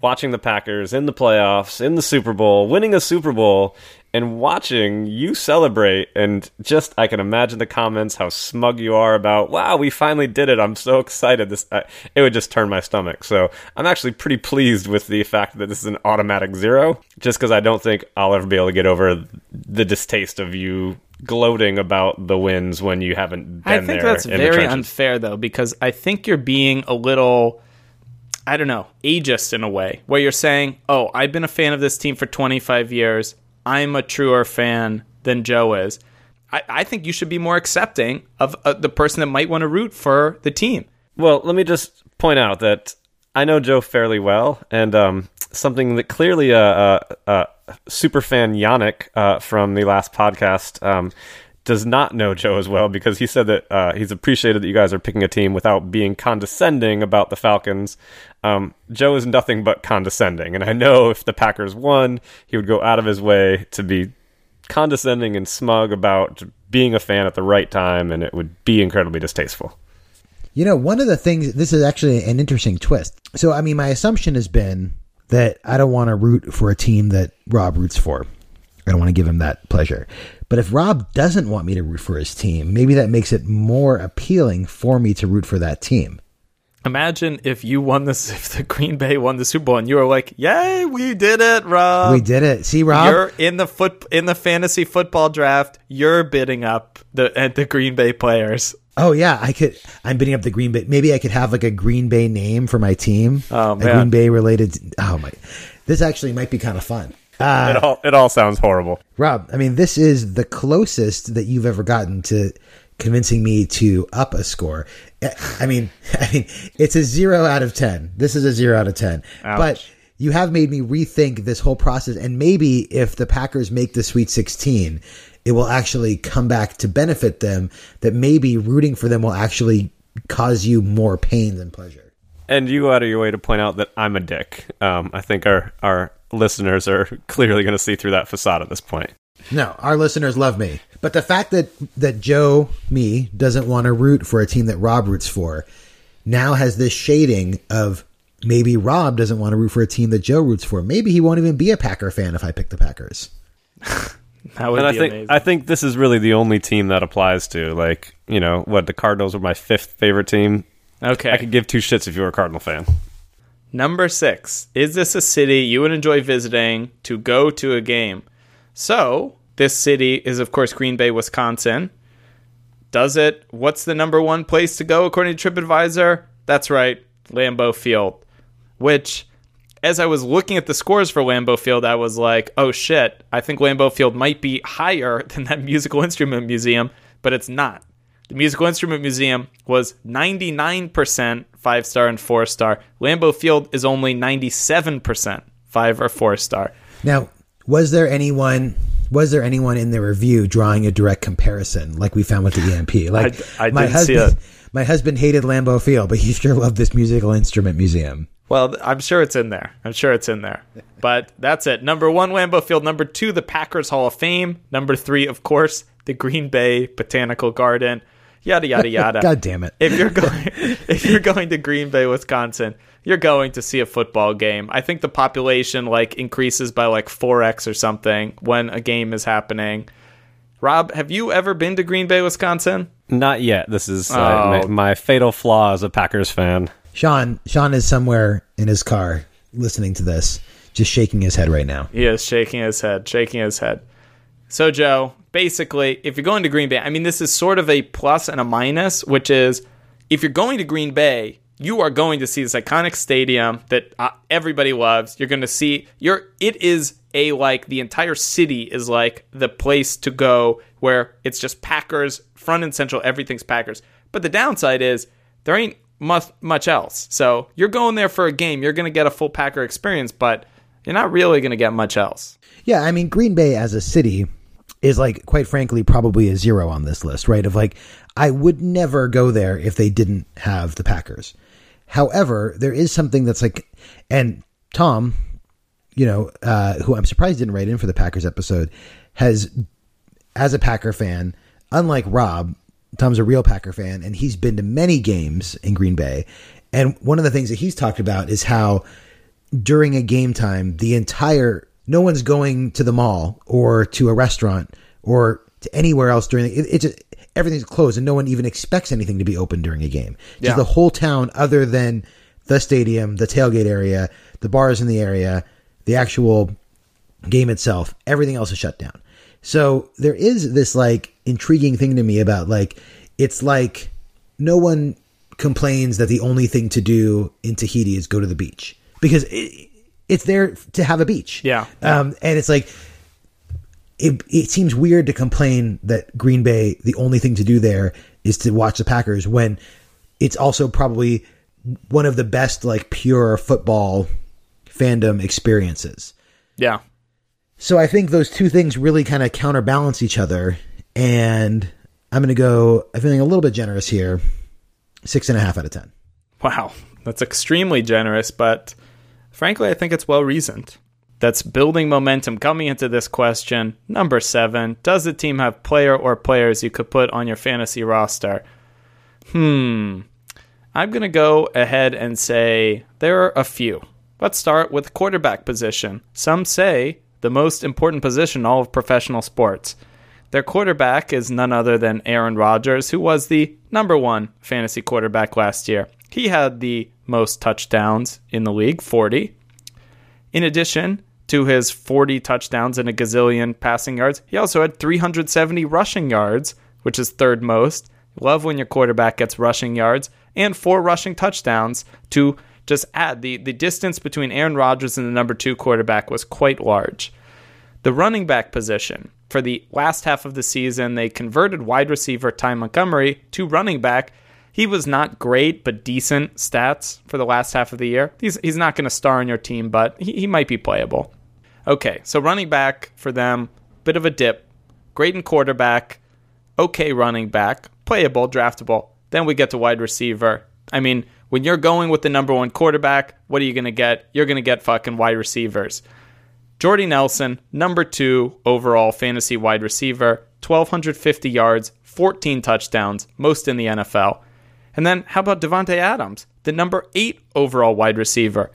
watching the Packers in the playoffs, in the Super Bowl, winning a Super Bowl, and watching you celebrate and just I can imagine the comments how smug you are about wow we finally did it I'm so excited this uh, it would just turn my stomach so I'm actually pretty pleased with the fact that this is an automatic zero just because I don't think I'll ever be able to get over the distaste of you gloating about the wins when you haven't been
I think that's very unfair though because I think you're being a little I don't know, ageist in a way, where you're saying, "Oh, I've been a fan of this team for 25 years. I'm a truer fan than Joe is. I, I think you should be more accepting of uh, the person that might want to root for the team.
Well, let me just point out that I know Joe fairly well, and um, something that clearly uh, uh, uh, super fan Yannick uh, from the last podcast um, does not know Joe as well because he said that uh, he's appreciated that you guys are picking a team without being condescending about the Falcons. Um, Joe is nothing but condescending, and I know if the Packers won, he would go out of his way to be condescending and smug about being a fan at the right time, and it would be incredibly distasteful.
You know, one of the things, this is actually an interesting twist. So, I mean, my assumption has been that I don't want to root for a team that Rob roots for. I don't want to give him that pleasure. But if Rob doesn't want me to root for his team, maybe that makes it more appealing for me to root for that team.
Imagine if you won this, if the Green Bay won the Super Bowl, and you were like, "Yay, we did it, Rob!
We did it." See, Rob,
you're in the foot in the fantasy football draft. You're bidding up the the Green Bay players.
Oh yeah, I could. I'm bidding up the Green Bay. Maybe I could have like a Green Bay name for my team.
Oh man,
a Green Bay related. Oh my, this actually might be kind of fun.
Uh, it all it all sounds horrible.
Rob, I mean, this is the closest that you've ever gotten to convincing me to up a score. I mean, I mean, it's a zero out of ten. This is a zero out of ten. Ouch. But you have made me rethink this whole process, and maybe if the Packers make the Sweet Sixteen, it will actually come back to benefit them. That maybe rooting for them will actually cause you more pain than pleasure.
And you go out of your way to point out that I'm a dick. Um, I think our our listeners are clearly going to see through that facade at this point.
No, our listeners love me. But the fact that that Joe me doesn't want to root for a team that Rob roots for now has this shading of maybe Rob doesn't want to root for a team that Joe roots for. Maybe he won't even be a Packer fan if I pick the Packers.
that would
and
be
I think
amazing.
I think this is really the only team that applies to. Like, you know, what the Cardinals were my fifth favorite team.
Okay.
I could give two shits if you were a Cardinal fan.
Number six, is this a city you would enjoy visiting to go to a game? So, this city is, of course, Green Bay, Wisconsin. Does it? What's the number one place to go according to TripAdvisor? That's right, Lambeau Field. Which, as I was looking at the scores for Lambeau Field, I was like, oh shit, I think Lambeau Field might be higher than that musical instrument museum, but it's not. The Musical Instrument Museum was 99% five star and four star. Lambeau Field is only 97% five or four star.
Now, was there anyone was there anyone in the review drawing a direct comparison like we found with the EMP? Like
I, I
my husband,
see it.
My husband hated Lambeau Field, but he sure loved this musical instrument museum.
Well, I'm sure it's in there. I'm sure it's in there. But that's it. Number one, Lambeau Field. Number two, the Packers Hall of Fame. Number three, of course, the Green Bay Botanical Garden. Yada yada yada.
God damn it!
If you're going, if you're going to Green Bay, Wisconsin, you're going to see a football game. I think the population like increases by like four x or something when a game is happening. Rob, have you ever been to Green Bay, Wisconsin?
Not yet. This is uh,
Oh.
my, my fatal flaw as a Packers fan.
Sean, Sean is somewhere in his car listening to this, just shaking his head right now.
He is shaking his head, shaking his head. So, Joe, basically, if you're going to Green Bay, I mean, this is sort of a plus and a minus, which is if you're going to Green Bay, you are going to see this iconic stadium that uh, everybody loves. You're going to see you're it is a like the entire city is like the place to go where it's just Packers front and central. Everything's Packers. But the downside is there ain't much much else. So you're going there for a game. You're going to get a full Packer experience, but you're not really going to get much else.
Yeah, I mean, Green Bay as a city is like, quite frankly, probably a zero on this list, right? Of like, I would never go there if they didn't have the Packers. However, there is something that's like, and Tom, you know, uh, who I'm surprised didn't write in for the Packers episode, has, as a Packer fan, unlike Rob, Tom's a real Packer fan, and he's been to many games in Green Bay. And one of the things that he's talked about is how during a game time, the entire no one's going to the mall or to a restaurant or to anywhere else during the, it, it just everything's closed and no one even expects anything to be open during a game. Just
Yeah.
the whole town, other than the stadium, the tailgate area, the bars in the area, the actual game itself, everything else is shut down. So there is this like intriguing thing to me about like it's like no one complains that the only thing to do in Tahiti is go to the beach because it, it's there to have a beach.
Yeah.
Um, and it's like it, it seems weird to complain that Green Bay the only thing to do there is to watch the Packers when it's also probably one of the best like pure football fandom experiences.
Yeah.
So I think those two things really kind of counterbalance each other. And I'm going to go, I'm feeling a little bit generous here. Six and a half out of 10.
Wow, that's extremely generous, but frankly, I think it's well reasoned. That's building momentum coming into this question. Number seven Does the team have player or players you could put on your fantasy roster? Hmm. I'm going to go ahead and say there are a few. Let's start with quarterback position. Some say the most important position in all of professional sports. Their quarterback is none other than Aaron Rodgers, who was the number one fantasy quarterback last year. He had the most touchdowns in the league, 40. In addition to his 40 touchdowns and a gazillion passing yards, he also had 370 rushing yards, which is third most. Love when your quarterback gets rushing yards and four rushing touchdowns to just add. The, the distance between Aaron Rodgers and the number two quarterback was quite large. The running back position. For the last half of the season, they converted wide receiver Ty Montgomery to running back. He was not great, but decent stats for the last half of the year. He's, he's not going to star on your team, but he, he might be playable. Okay, so running back for them, bit of a dip. Great in quarterback, okay running back, playable, draftable. Then we get to wide receiver. I mean, when you're going with the number one quarterback, what are you going to get? You're going to get fucking wide receivers. Jordy Nelson, number two overall fantasy wide receiver, 1,250 yards, 14 touchdowns, most in the NFL. And then how about Davante Adams, the number eight overall wide receiver?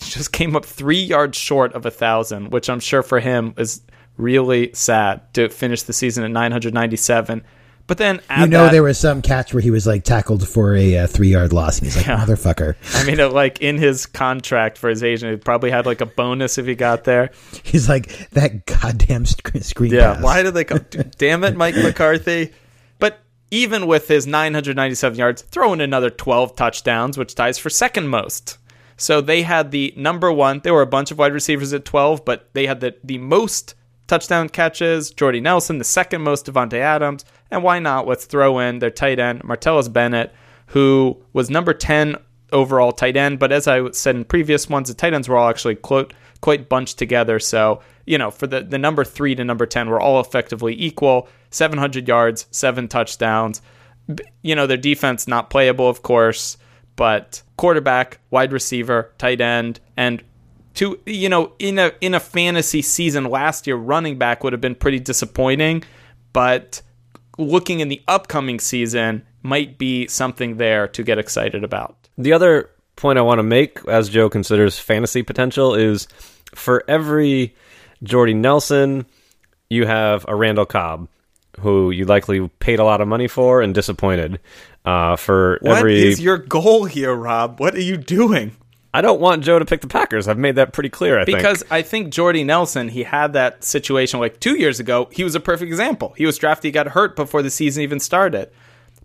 Just came up three yards short of a thousand, which I'm sure for him is really sad to finish the season at 997. But then
You know,
that-
there was some catch where he was like tackled for a uh, three yard loss, and he's like, motherfucker.
I mean, it, like in his contract for his agent, he probably had like a bonus if he got there.
He's like, that goddamn sc- screen
Yeah,
pass.
why did they come? Damn it, Mike McCarthy. But even with his 997 yards, throw in another 12 touchdowns, which ties for second most. So they had the number one. There were a bunch of wide receivers at 12, but they had the, the most touchdown catches. Jordy Nelson, the second most, Davante Adams. And why not? Let's throw in their tight end, Martellus Bennett, who was number 10 overall tight end. But as I said in previous ones, the tight ends were all actually quite, quite bunched together. So, you know, for the, the number three to number 10 were all effectively equal 700 yards, seven touchdowns. You know, their defense not playable, of course, but quarterback, wide receiver, tight end, and to you know in a in a fantasy season last year running back would have been pretty disappointing but looking in the upcoming season might be something there to get excited about
The other point I want to make, as Joe considers fantasy potential, is for every Jordy Nelson, you have a Randall Cobb. who you likely paid a lot of money for and disappointed. Uh, for
What
every,
is your goal here, Rob? What are you doing?
I don't want Joe to pick the Packers. I've made that pretty clear. I think.
Because I think Jordy Nelson, he had that situation like two years ago. He was a perfect example. He was drafted, he got hurt before the season even started.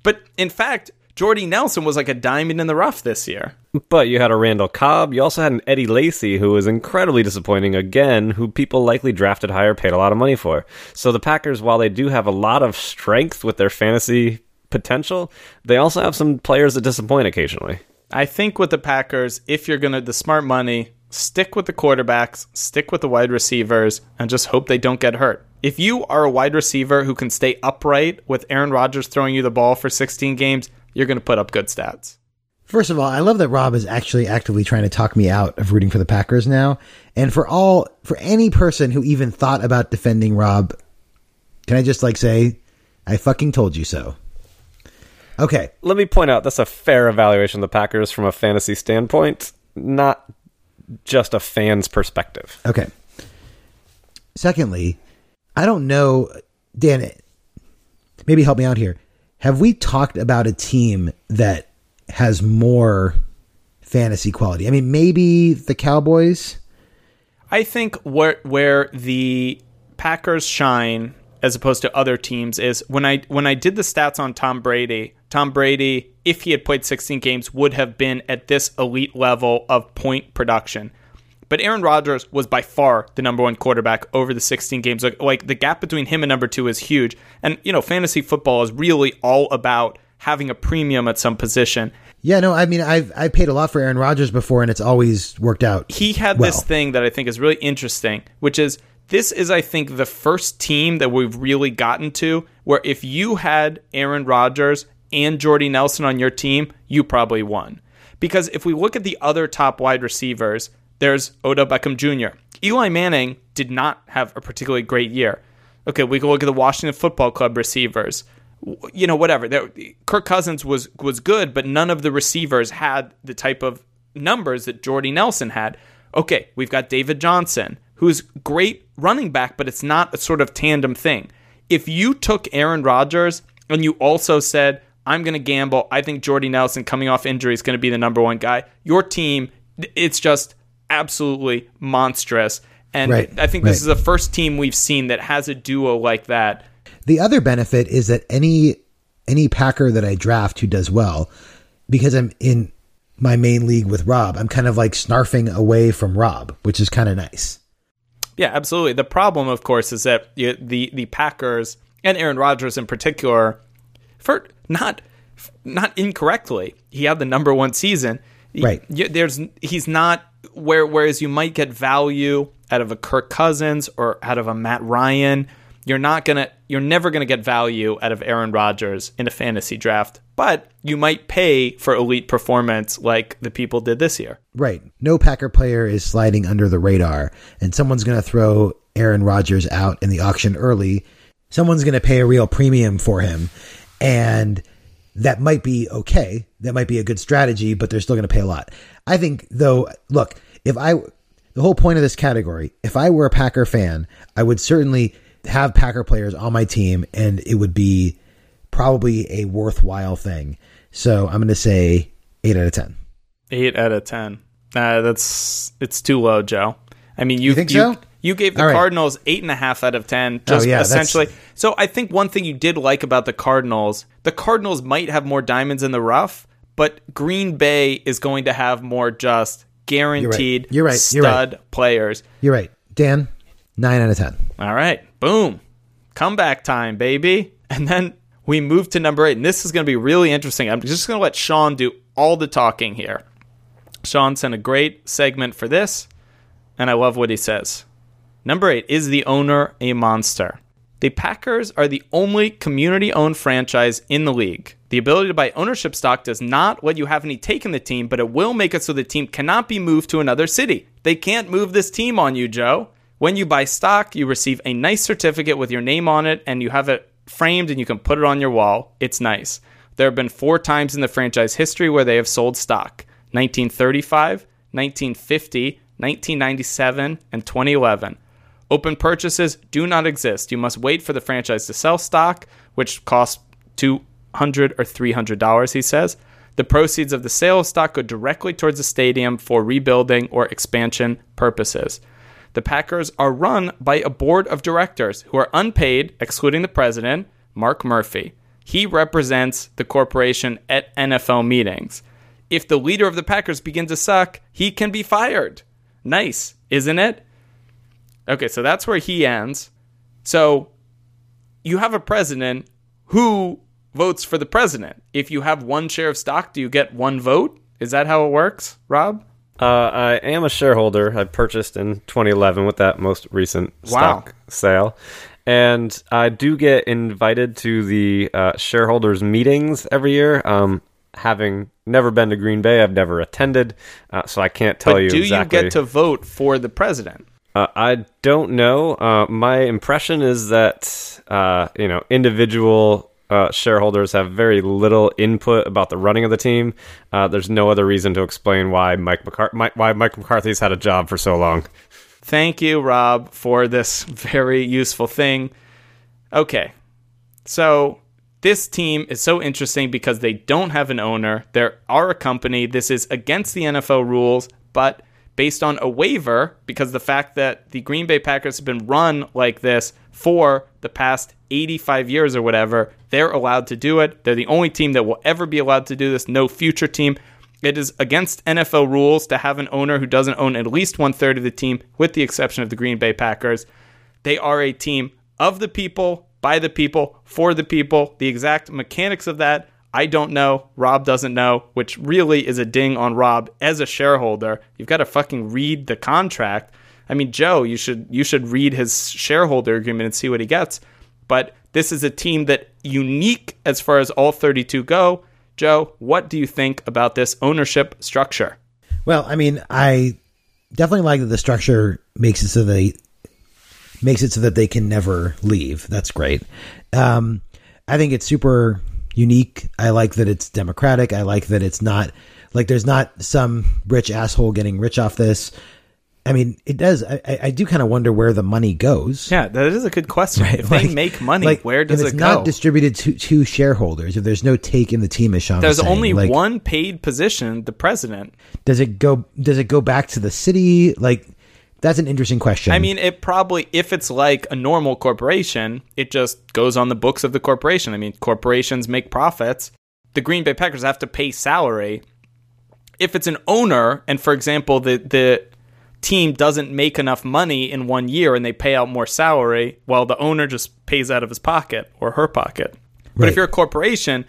But in fact, Jordy Nelson was like a diamond in the rough this year.
But you had a Randall Cobb. You also had an Eddie Lacy who was incredibly disappointing again, who people likely drafted higher, paid a lot of money for. So the Packers, while they do have a lot of strength with their fantasy potential, they also have some players that disappoint occasionally.
I think with the Packers, if you're going to, the smart money, stick with the quarterbacks, stick with the wide receivers, and just hope they don't get hurt. If you are a wide receiver who can stay upright with Aaron Rodgers throwing you the ball for 16 games, you're going to put up good stats.
First of all, I love that Rob is actually actively trying to talk me out of rooting for the Packers now. And for all, for any person who even thought about defending Rob, can I just like say, I fucking told you so. Okay.
Let me point out that's a fair evaluation of the Packers from a fantasy standpoint, not just a fan's perspective.
Okay. Secondly, I don't know, Dan, maybe help me out here. Have we talked about a team that has more fantasy quality? I mean, maybe the Cowboys.
I think where where the Packers shine as opposed to other teams is when I when I did the stats on Tom Brady. Tom Brady, if he had played 16 games, would have been at this elite level of point production. But Aaron Rodgers was by far the number one quarterback over the 16 games. Like, like the gap between him and number two is huge. And you know, fantasy football is really all about having a premium at some position.
Yeah, no, I mean, I've I paid a lot for Aaron Rodgers before, and it's always worked out.
he had
well.
this thing that I think is really interesting, which is this is, I think, the first team that we've really gotten to where if you had Aaron Rodgers and Jordy Nelson on your team, you probably won. Because if we look at the other top wide receivers, there's Odell Beckham Jr. Eli Manning did not have a particularly great year. Okay, we can look at the Washington Football Club receivers. You know, whatever. Kirk Cousins was was good, but none of the receivers had the type of numbers that Jordy Nelson had. Okay, we've got David Johnson, who's great running back, but it's not a sort of tandem thing. If you took Aaron Rodgers and you also said, I'm going to gamble, I think Jordy Nelson coming off injury is going to be the number one guy, your team, it's just absolutely monstrous. And
Right,
I think this
right.
is the first team we've seen that has a duo like that.
The other benefit is that any any Packer that I draft who does well, because I'm in my main league with Rob, I'm kind of like snarfing away from Rob, which is kind of nice.
Yeah, absolutely. The problem, of course, is that the the Packers and Aaron Rodgers in particular, for not not incorrectly, he had the number one season.
Right.
there's he's not where whereas you might get value out of a Kirk Cousins or out of a Matt Ryan, you're not gonna you're never gonna get value out of Aaron Rodgers in a fantasy draft. But you might pay for elite performance like the people did this year.
Right. No Packer player is sliding under the radar, and someone's going to throw Aaron Rodgers out in the auction early. Someone's going to pay a real premium for him, and that might be okay. That might be a good strategy, but they're still going to pay a lot. I think, though, look, if I, the whole point of this category, if I were a Packer fan, I would certainly have Packer players on my team, and it would be probably a worthwhile thing. So I'm going to say eight out of 10.
Eight out of ten. Uh, that's it's too low, Joe. I mean, you,
think
you,
so?
you gave the
right.
Cardinals eight and a half out of ten, just
Oh, yeah, that's-
essentially. So I think one thing you did like about the Cardinals, the Cardinals might have more diamonds in the rough, but Green Bay is going to have more just guaranteed
You're right. You're right.
stud players.
You're right. Dan, nine out of 10.
All right, boom, comeback time, baby. And then we move to number eight, and this is going to be really interesting. I'm just going to let Sean do all the talking here. Sean sent a great segment for this, and I love what he says. Number eight is the owner a monster? The Packers are the only community owned franchise in the league. The ability to buy ownership stock does not let you have any take in the team, but it will make it so the team cannot be moved to another city. They can't move this team on you, Joe. When you buy stock, you receive a nice certificate with your name on it, and you have it framed and you can put it on your wall. It's nice. There have been four times in the franchise history where they have sold stock 1935, 1950, 1997, and 2011. Open purchases do not exist. You must wait for the franchise to sell stock, which costs two hundred or three hundred dollars. He says the proceeds of the sale of stock go directly towards the stadium for rebuilding or expansion purposes. The Packers are run by a board of directors who are unpaid, excluding the president, Mark Murphy. He represents the corporation at NFL meetings. If the leader of the Packers begins to suck, he can be fired. Nice, isn't it? Okay, so that's where he ends. So you have a president who votes for the president. If you have one share of stock, do you get one vote? Is that how it works, Rob?
Uh, I am a shareholder. I purchased in 2011 with that most recent
Wow.
stock sale. And I do get invited to the uh, shareholders' meetings every year. Um, having never been to Green Bay, I've never attended, uh, so I can't tell
But
you
do
exactly.
you get to vote for the president?
Uh, I don't know. Uh, my impression is that uh, you know individual uh, shareholders have very little input about the running of the team. Uh, there's no other reason to explain why Mike why Mike McCarthy's had a job for so long.
Thank you, Rob, for this very useful thing. Okay. So this team is so interesting because they don't have an owner. They are a company. This is against the NFL rules, but based on a waiver, because the fact that the Green Bay Packers have been run like this for the past 85 years or whatever, they're allowed to do it. They're the only team that will ever be allowed to do this. No future team. It is against NFL rules to have an owner who doesn't own at least one third of the team, with the exception of the Green Bay Packers. They are a team of the people, by the people, for the people. The exact mechanics of that, I don't know. Rob doesn't know, which really is a ding on Rob as a shareholder. You've got to fucking read the contract. I mean, Joe, you should you should read his shareholder agreement and see what he gets. But this is a team that unique as far as all 32 go. Joe, what do you think about this ownership structure?
Well, I mean, I definitely like that the structure makes it so they makes it so that they can never leave. That's great. Um, I think it's super unique. I like that it's democratic. I like that it's not like there's not some rich asshole getting rich off this. I mean, it does. I, I- do kind of wonder where the money goes.
Yeah, that is a good question. If they make money,
like,
where does
it's
it
not distributed to, to shareholders? If there's no take in the team, as Sean
There's
saying,
only
like,
one paid position, the president.
Does it go? Does it go back to the city? Like, that's an interesting question.
I mean, it probably, if it's like a normal corporation, it just goes on the books of the corporation. I mean, corporations make profits. The Green Bay Packers have to pay salary. If it's an owner, and for example, the, the team doesn't make enough money in one year and they pay out more salary, while the owner just pays out of his pocket or her pocket. But if you're a corporation,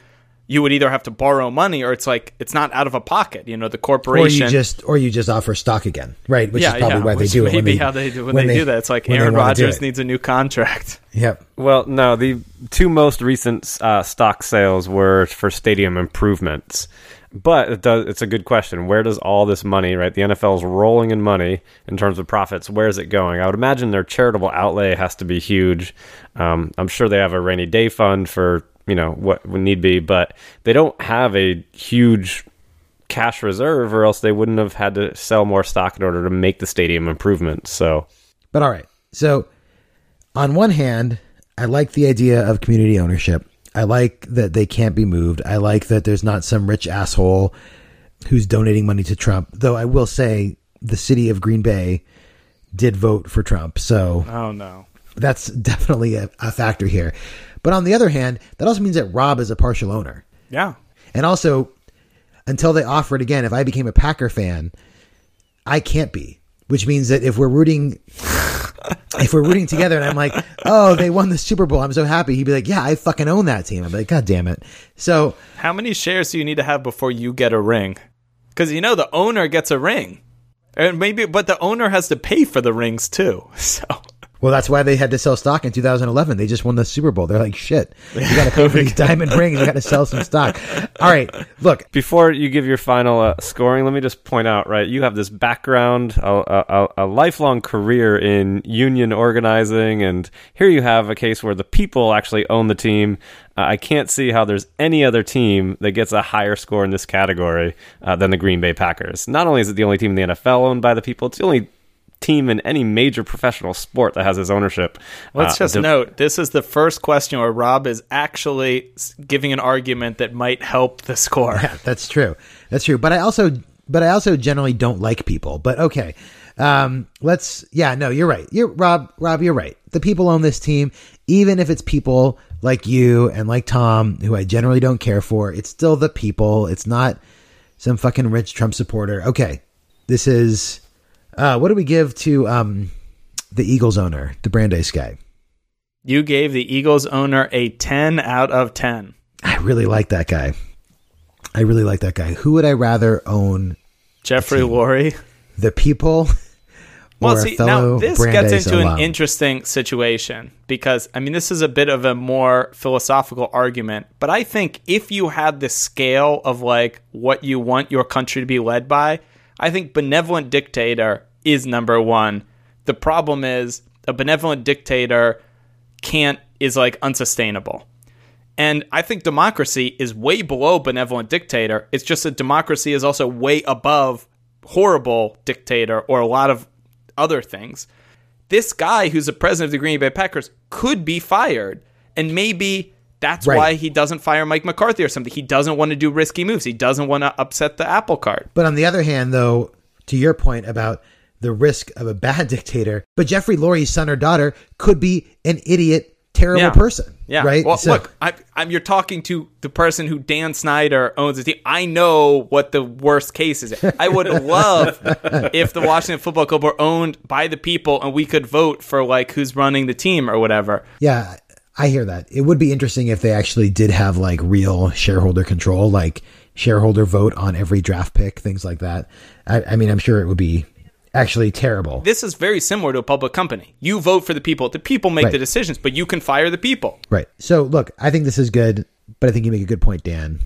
you would either have to borrow money or it's like it's not out of a pocket. You know, the
or
corporation.
you just or you just offer stock again, right? Which
yeah,
is probably
yeah,
why they do it.
may
when
be
they-
how they do when, they, do that. It's like Aaron
wanna
Rodgers needs a new contract.
Yep.
Well, no, the two most recent uh, stock sales were for stadium improvements. But it does, it's a good question. Where does all this money, right? The NFL is rolling in money in terms of profits. Where is it going? I would imagine their charitable outlay has to be huge. Um, I'm sure they have a rainy day fund for, you know, what would need be, but they don't have a huge cash reserve or else they wouldn't have had to sell more stock in order to make the stadium improvements. So,
But all right. So, on one hand, I like the idea of community ownership. I like that they can't be moved. I like that there's not some rich asshole who's donating money to Trump. Though I will say the city of Green Bay did vote for Trump. So,
Oh no.
that's definitely a, a factor here. But on the other hand, that also means that Rob is a partial owner.
Yeah.
And also, until they offer it again, if I became a Packer fan, I can't be. Which means that if we're rooting, if we're rooting together, and I'm like, oh, they won the Super Bowl, I'm so happy. He'd be like, yeah, I fucking own that team. I'm like, god damn it. So
How many shares do you need to have before you get a ring? Because you know the owner gets a ring, and maybe, but the owner has to pay for the rings too. So
Well, that's why they had to sell stock in 2011. They just won the Super Bowl. They're like, shit, you got to pay for these diamond rings. You got to sell some stock. All right, look,
Before you give your final uh, scoring, let me just point out, right? You have this background, a, a, a lifelong career in union organizing, and here you have a case where the people actually own the team. Uh, I can't see how there's any other team that gets a higher score in this category uh, than the Green Bay Packers. Not only is it the only team in the NFL owned by the people, it's the only team in any major professional sport that has its ownership.
Let's
uh,
just
div-
note this is the first question where Rob is actually giving an argument that might help the score.
Yeah, that's true. That's true. But I also, but I also generally don't like people. But okay, um, let's. Yeah, no, you're right. You're Rob. Rob, you're right. The people on this team, even if it's people like you and like Tom, who I generally don't care for, it's still the people. It's not some fucking rich Trump supporter. Okay, this is. Uh, what do we give to um, the Eagles owner, the Brandeis guy?
You gave the Eagles owner a 10 out of 10.
I really like that guy. I really like that guy. Who would I rather own?
Jeffrey Lurie.
The people
Well, see, now this
Brandeis
gets into
alum?
an interesting situation because, I mean, this is a bit of a more philosophical argument, but I think if you had the scale of like what you want your country to be led by, I think benevolent dictator is number one. The problem is a benevolent dictator can't, is like unsustainable. And I think democracy is way below benevolent dictator. It's just that democracy is also way above horrible dictator or a lot of other things. This guy who's the president of the Green Bay Packers could be fired. And maybe that's
Right.
why he doesn't fire Mike McCarthy or something. He doesn't want to do risky moves. He doesn't want to upset the apple cart.
But on the other hand, though, to your point about the risk of a bad dictator, but Jeffrey Lurie's son or daughter could be an idiot, terrible
Yeah.
person.
Yeah.
Right.
Well,
So-
look, I, I'm, you're talking to the person who Dan Snyder owns the team. I know what the worst case is. I would love if the Washington Football Club were owned by the people and we could vote for like who's running the team or whatever.
Yeah, I hear that. It would be interesting if they actually did have like real shareholder control, like shareholder vote on every draft pick, things like that. I, I mean, I'm sure it would be actually terrible.
This is very similar to a public company. You vote for the people. The people make
Right.
the decisions, but you can fire the people.
Right. So, look, I think this is good, but I think you make a good point, Dan.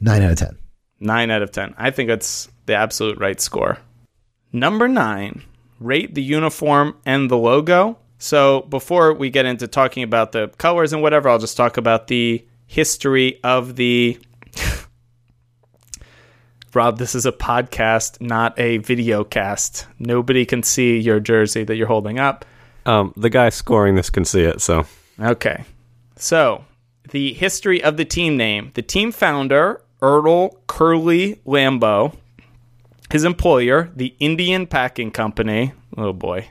Nine out of 10.
Nine out of 10. I think it's the absolute right score. Number nine, rate the uniform and the logo. So before we get into talking about the colors and whatever, I'll just talk about the history of the. Rob, this is a podcast, not a video cast. Nobody can see your jersey that you're holding up.
Um, the guy scoring this can see it, so
Okay. So, the history of the team name. The team founder, Earl Curly Lambeau, his employer, the Indian Packing Company, oh boy,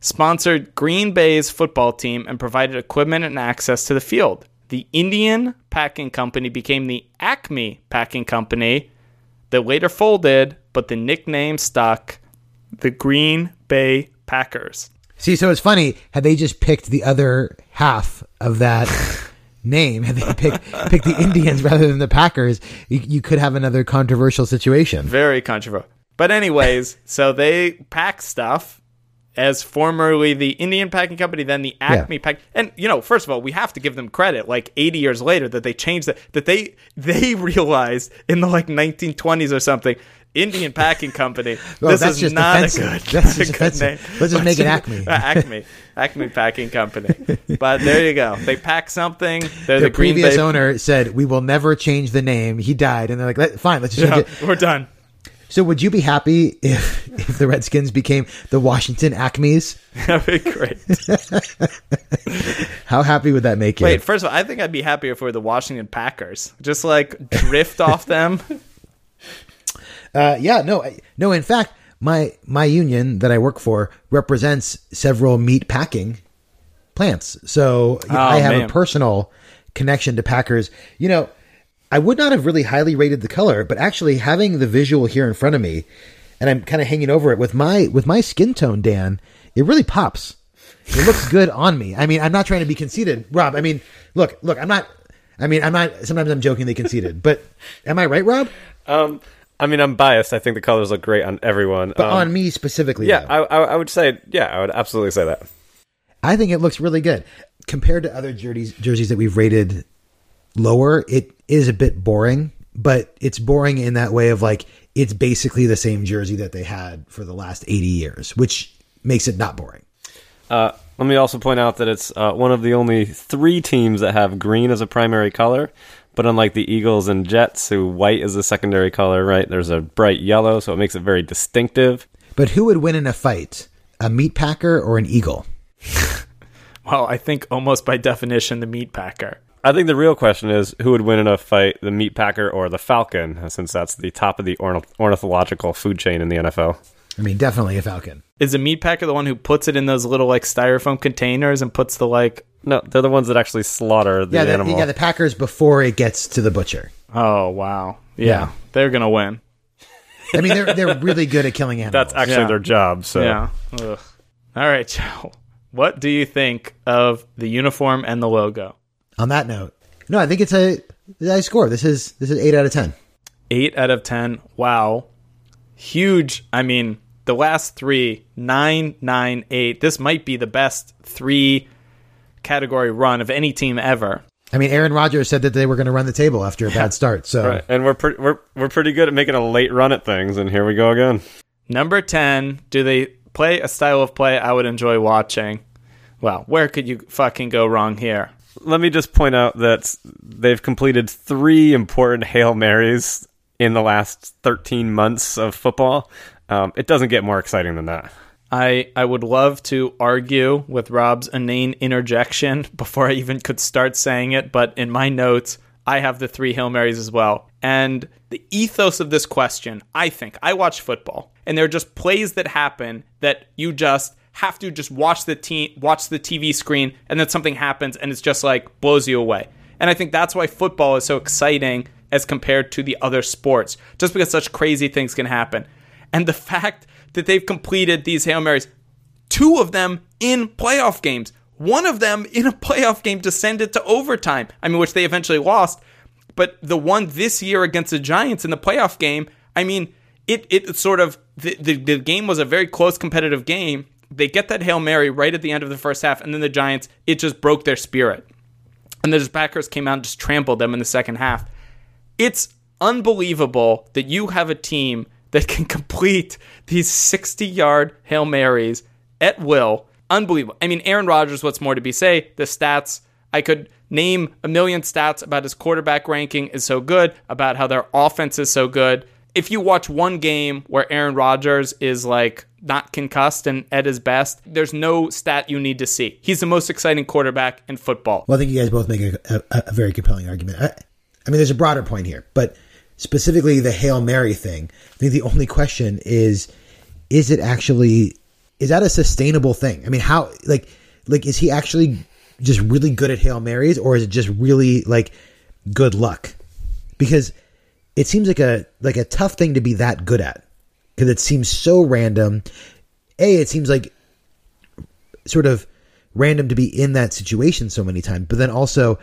sponsored Green Bay's football team and provided equipment and access to the field. The Indian Packing Company became the Acme Packing Company that later folded, but the nickname stuck the Green Bay Packers.
See, so it's funny. Had they just picked the other half of that name, had they picked, picked the Indians rather than the Packers, you, you could have another controversial situation.
Very controversial. But anyways, so they pack stuff as formerly the Indian Packing Company, then the Acme Pack. And you know, first of all, we have to give them credit. Like 80 years later, that they changed that. That they they realized in the like 1920s or something. Indian Packing Company.
Well,
this
that's
is
just
not
offensive.
a good,
That's
a good
offensive.
name.
Let's just make it Acme.
Uh, Acme, Acme Packing Company. But there you go. They pack something. They're
The
the
previous owner said, "We will never change the name." He died, and they're like, "Fine, let's just change
Yeah,
it."
we're done.
So, would you be happy if if the Redskins became the Washington Acmes?
That'd be great.
How happy would that make you?
Wait, first of all, I think I'd be happier were the Washington Packers. Just like drift off them.
Uh, yeah, no, I- no. In fact, my my union that I work for represents several meat packing plants, so I have
Oh, man.
a personal connection to Packers. You know, I would not have really highly rated the color, but actually having the visual here in front of me, and I'm kind of hanging over it with my with my skin tone, Dan, it really pops. It looks good on me. I mean, I'm not trying to be conceited, Rob. I mean, look, look, I'm not. I mean, I'm not. Sometimes I'm jokingly conceited, but am I right, Rob?
um, I mean, I'm biased. I think the colors look great on everyone.
But
Um,
on me specifically,
yeah. I, I, I would say, yeah, I would absolutely say that.
I think it looks really good compared to other jerseys jerseys that we've rated lower. It is a bit boring, but it's boring in that way of like it's basically the same jersey that they had for the last 80 years, which makes it not boring.
Uh, let me also point out that it's uh, one of the only three teams that have green as a primary color. But unlike the Eagles and Jets, who white is a secondary color, right? There's a bright yellow, so it makes it very distinctive.
But who would win in a fight? a meat packer or an eagle?
Well, I think almost by definition, the meat packer.
I think the real question is who would win in a fight, the meat packer or the falcon, since that's the top of the ornith- ornithological food chain in the NFL.
I mean, definitely a falcon.
Is the meat packer the one who puts it in those little like styrofoam containers and puts the like?
No, they're the ones that actually slaughter the
Yeah, the,
animal.
yeah, the packers before it gets to the butcher.
Oh wow, yeah,
Yeah.
they're gonna win.
I mean, they're they're really good at killing animals.
that's actually
Yeah.
their job. So
Yeah. Ugh. All right, Joe. What do you think of the uniform and the logo?
On that note, no, I think it's a nice score. This is this is eight out of ten.
Eight out of ten. Wow, huge. I mean, the last three nine, nine, eight. This might be the best three category run of any team ever.
I mean, Aaron Rodgers said that they were going to run the table after a bad start. So
Right. And we're pretty we're we're pretty good at making a late run at things, and here we go again.
Number 10, do they play a style of play I would enjoy watching? Well, where could you fucking go wrong here?
Let me just point out that they've completed three important Hail Marys in the last 13 months of football. Um, it doesn't get more exciting than that.
I, I would love to argue with Rob's inane interjection before I even could start saying it, but in my notes, I have the three Hail Marys as well. And the ethos of this question, I think, I watch football, and there are just plays that happen that you just have to just watch the team, watch the TV screen, and then something happens, and it's just like blows you away. And I think that's why football is so exciting as compared to the other sports, just because such crazy things can happen. And the fact that they've completed these Hail Marys, two of them in playoff games, one of them in a playoff game to send it to overtime, I mean, which they eventually lost. But the one this year against the Giants in the playoff game, I mean, it, it sort of, the, the, the game was a very close competitive game. They get that Hail Mary right at the end of the first half, and then the Giants, it just broke their spirit. And the Packers came out and just trampled them in the second half. It's unbelievable that you have a team that can complete these 60 yard Hail Marys at will. Unbelievable. I mean, Aaron Rodgers, what's more to be say? The stats, I could name a million stats about his quarterback ranking is so good, about how their offense is so good. If you watch one game where Aaron Rodgers is like not concussed and at his best, there's no stat you need to see. He's the most exciting quarterback in football.
Well, I think you guys both make a, a, a very compelling argument. I, I mean, there's a broader point here, but specifically the Hail Mary thing, I think the only question is, is it actually, is that a sustainable thing? I mean, how, like, like, is he actually just really good at Hail Marys or is it just really like good luck? Because it seems like a, like a tough thing to be that good at because it seems so random. A, it seems like sort of random to be in that situation so many times, but then also,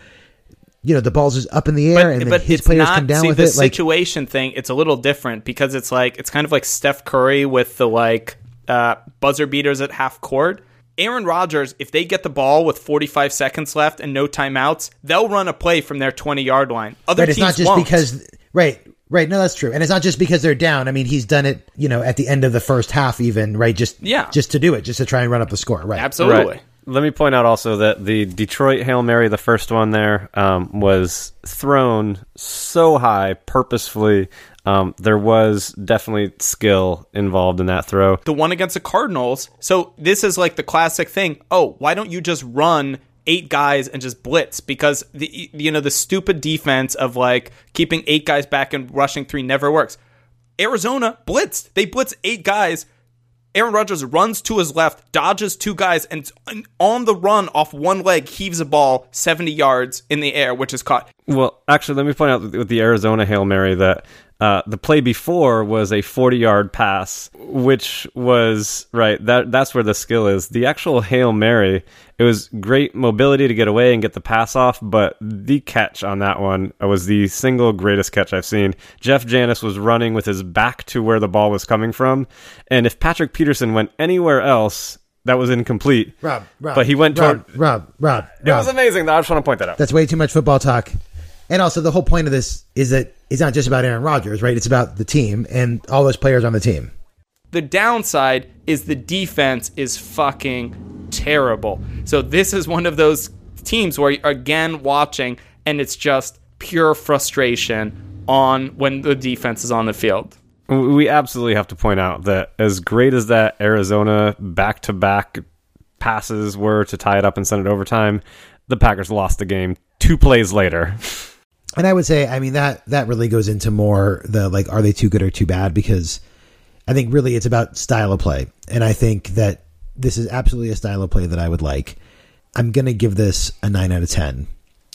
you know, the ball's just up in the air and then his players
not,
come down
see,
with
the
it. Like,
situation thing, it's a little different because it's like it's kind of like Steph Curry with the like uh, buzzer beaters at half court. Aaron Rodgers, if they get the ball with 45 seconds left and no timeouts, they'll run a play from their 20 yard line. Other
right, it's
teams
not just
won't.
because, right, right. No, that's true. And it's not just because they're down. I mean, he's done it, you know, at the end of the first half, even, right? Just,
Yeah.
just to do it, just to try and run up the score. Right.
absolutely.
Right. Let me point out also that the Detroit Hail Mary, the first one there, um, was thrown so high purposefully. Um, there was definitely skill involved in that throw.
the one against the Cardinals. So this is like the classic thing. Oh, why don't you just run eight guys and just blitz? Because the you know the stupid defense of like keeping eight guys back and rushing three never works. Arizona blitzed. They blitz eight guys. Aaron Rodgers runs to his left, dodges two guys, and on the run off one leg heaves a ball 70 yards in the air, which is caught.
Well, actually, let me point out with the Arizona Hail Mary that uh, the play before was a 40 yard pass, which was right. That that's where the skill is. The actual Hail Mary, it was great mobility to get away and get the pass off, but the catch on that one was the single greatest catch I've seen. Jeff Janis was running with his back to where the ball was coming from, and if Patrick Peterson went anywhere else, that was incomplete.
Rob, Rob.
But he went
Rob,
toward.
Rob, Rob,
It was amazing. I just want to point that out.
That's way too much football talk. And also, the whole point of this is that it's not just about Aaron Rodgers, right? It's about the team and all those players on the team.
The downside is the defense is fucking terrible. So this is one of those teams where you're again watching and it's just pure frustration on when the defense is on the field.
We absolutely have to point out that as great as that Arizona back to back passes were to tie it up and send it overtime, the Packers lost the game two plays later.
And I would say, I mean that that really goes into more the like, are they too good or too bad? Because I think really it's about style of play, and I think that this is absolutely a style of play that I would like. I'm gonna give this a nine out of ten,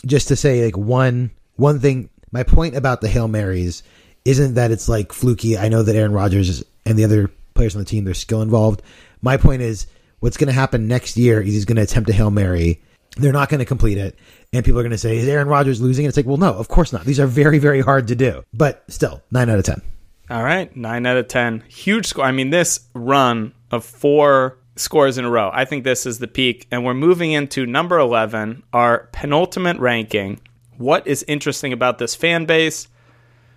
just to say like one one thing. My point about the hail marys isn't that it's like fluky. I know that Aaron Rodgers and the other players on the team, there's skill involved. My point is, what's going to happen next year is he's going to attempt a hail mary. They're not going to complete it, and people are going to say, "Is Aaron Rodgers losing?" And It's like, well, no, of course not. These are very, very hard to do, but still, nine out of ten.
All right, nine out of ten, huge score. I mean, this run of four scores in a row. I think this is the peak, and we're moving into number eleven, our penultimate ranking. What is interesting about this fan base?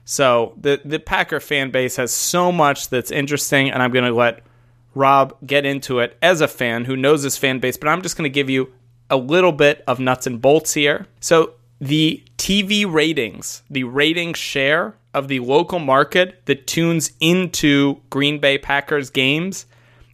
So the the Packer fan base has so much that's interesting, and I'm going to let Rob get into it as a fan who knows this fan base. But I'm just going to give you a little bit of nuts and bolts here. So the TV ratings, the rating share of the local market that tunes into Green Bay Packers games,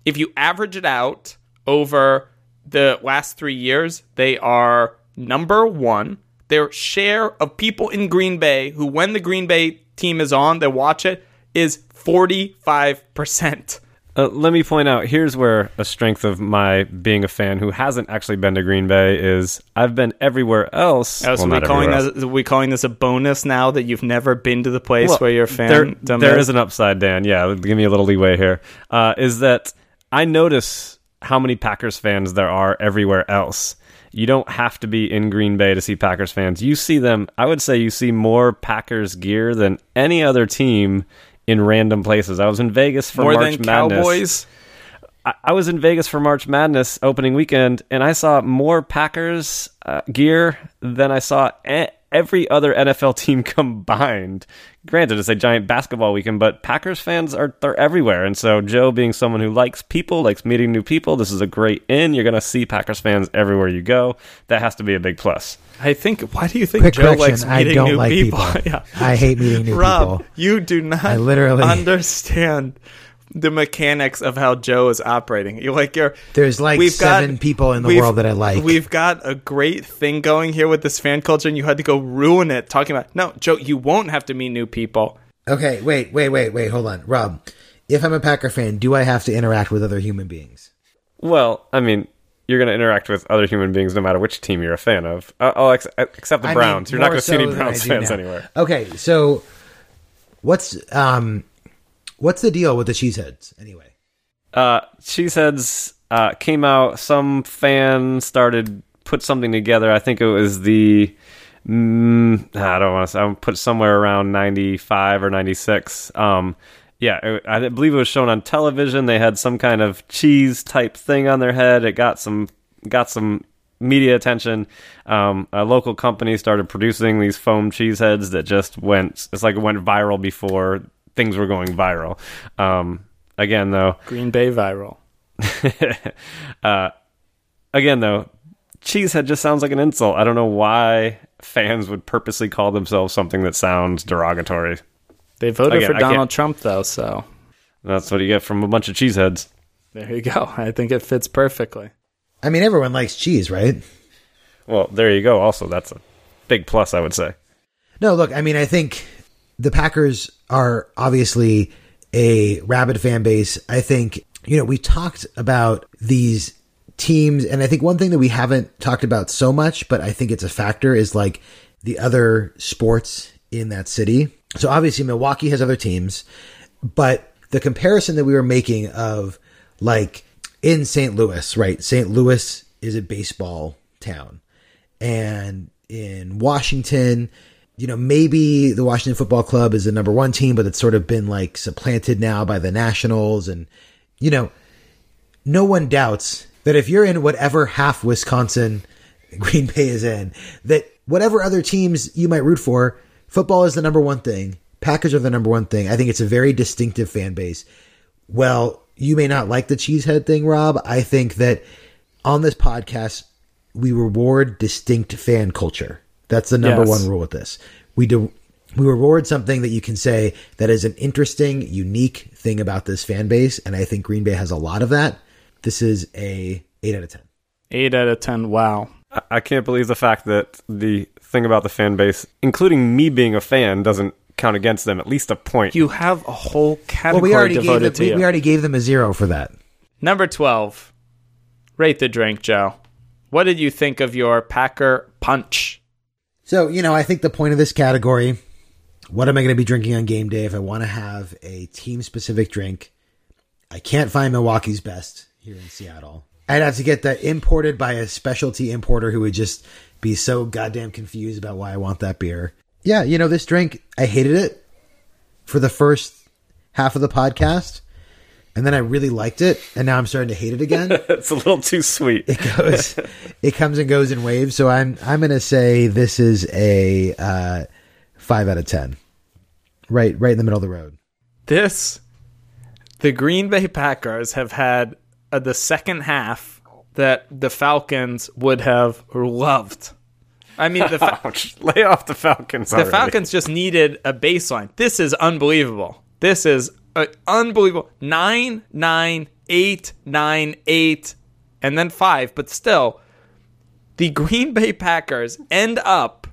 if you average it out over the last three years, they are number one their share of people in Green Bay who, when the Green Bay team is on, they watch it, is 45%.
Uh, let me point out here's where a strength of my being a fan who hasn't actually been to Green Bay is I've been everywhere else.
Oh, so
well,
we calling this, we calling this a bonus now that you've never been to the place
well,
where you're a fan?
There, there is an upside, Dan. Yeah, give me a little leeway here. Uh, is that I notice how many Packers fans there are everywhere else you don't have to be in Green Bay to see Packers fans. You see them, I would say you see more Packers gear than any other team in random places. I was in Vegas for
more
March
than
Madness.
Cowboys.
I, I was in Vegas for March Madness opening weekend, and I saw more Packers uh, gear than I saw every other NFL team combined. Granted, it's a giant basketball weekend, but Packers fans are they're everywhere. And so Joe, being someone who likes people, likes meeting new people, this is a great in. You're going to see Packers fans everywhere you go. That has to be a big plus.
I think. Why do you think
Quick
Joe likes meeting
I don't
new
like
people?
people.
yeah.
I hate meeting new
Rob,
people.
you do not.
I literally
understand the mechanics of how Joe is operating. You're like your
There's like
we've
seven
got-
people in the world that I like.
We've got a great thing going here with this fan culture, and you had to go ruin it talking about. No, Joe, you won't have to meet new people.
Okay, wait, wait, wait, wait. Hold on, Rob. If I'm a Packer fan, do I have to interact with other human beings?
Well, I mean, you're going to interact with other human beings no matter which team you're a fan of. Uh, oh, ex- except the
I mean,
Browns. you're not going to see any
so than I
Browns fans
now.
anywhere.
Okay, so what's um what's the deal with the cheeseheads anyway?
Uh, Cheeseheads uh, came out. Some fan started put something together. I think it was the. Mm, I don't want to. say. I put somewhere around ninety five or ninety six. Um, yeah, it, I believe it was shown on television. They had some kind of cheese type thing on their head. It got some got some media attention. Um, a local company started producing these foam cheese heads that just went. It's like it went viral before things were going viral. Um, again, though,
Green Bay viral.
uh, again, though, cheesehead just sounds like an insult. I don't know why fans would purposely call themselves something that sounds derogatory.
They voted
Again,
for Donald Trump, though, so
That's what you get from a bunch of cheeseheads.
there you go. I think it fits perfectly.
I mean, everyone likes cheese, right?
Well, there you go. Also, that's a big plus, I would say.
No, look, I mean, I think the Packers are obviously a rabid fan base. I think, you know, we talked about these teams, and I think one thing that we haven't talked about so much, but I think it's a factor, is like the other sports in that city. So obviously, Milwaukee has other teams, but the comparison that we were making of like in St. Louis, right? St. Louis is a baseball town. And in Washington, you know, maybe the Washington Football Club is the number one team, but it's sort of been like supplanted now by the Nationals. And, you know, no one doubts that if you're in whatever half Wisconsin Green Bay is in, that whatever other teams you might root for, football is the number one thing. Packers are the number one thing. I think it's a very distinctive fan base. Well, you may not like the cheesehead thing, Rob. I think that on this podcast, we reward distinct fan culture. That's the number
Yes.
one rule with this. We do we reward something that you can say that is an interesting, unique thing about this fan base, and I think Green Bay has a lot of that. This is a eight out of ten.
Eight out of ten. Wow.
I- I can't believe the fact that the thing about the fan base, including me being a fan, doesn't count against them at least a point.
You have a whole
Well,
category
we already gave
devoted
them,
to
we,
you.
we already gave them a zero for that.
Number 12. Rate the drink, Joe. What did you think of your Packer punch?
So, you know, I think the point of this category, what am I going to be drinking on game day if I want to have a team specific drink? I can't find Milwaukee's best here in Seattle. I'd have to get that imported by a specialty importer who would just be so goddamn confused about why I want that beer. Yeah, you know, this drink, I hated it for the first half of the podcast. And then I really liked it, and now I'm starting to hate it again.
it's a little too sweet.
it goes it comes and goes in waves so i'm i'm gonna say this is a uh five out of ten right right in the middle of the road
This, the Green Bay Packers have had uh, the second half that the Falcons would have loved. I mean, the, Fa-
Ouch. Lay off the Falcons.
the
already.
Falcons just needed a baseline. This is unbelievable. This is uh, unbelievable. Nine, nine, eight, nine, eight, and then five. But still, the Green Bay Packers end up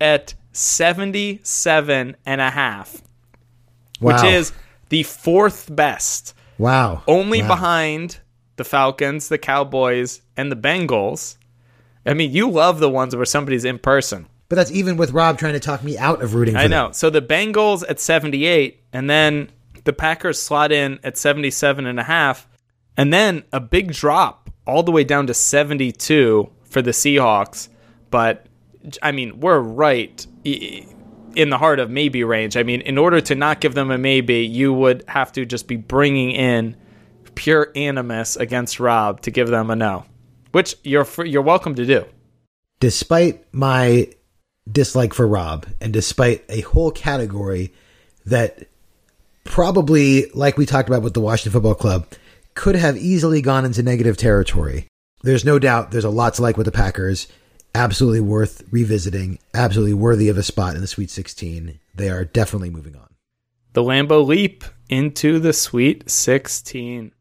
at 77 and a half, which is the fourth best,
wow
only
Wow.
behind the Falcons, the Cowboys, and the Bengals. I mean, you love the ones where somebody's in person.
but that's even with rob trying to talk me out of rooting for
I
them.
know. So the Bengals at 78, and then the Packers slot in at 77 and a half, and then a big drop all the way down to 72 for the Seahawks. But I mean, we're right in the heart of maybe range. I mean, in order to not give them a maybe, you would have to just be bringing in pure animus against Rob to give them a no, which you're you're welcome to do.
despite my dislike for rob and despite a whole category that probably like we talked about with the washington football club could have easily gone into negative territory there's no doubt there's a lot to like with the packers absolutely worth revisiting absolutely worthy of a spot in the sweet 16 they are definitely moving on
the Lambeau leap into the Sweet 16.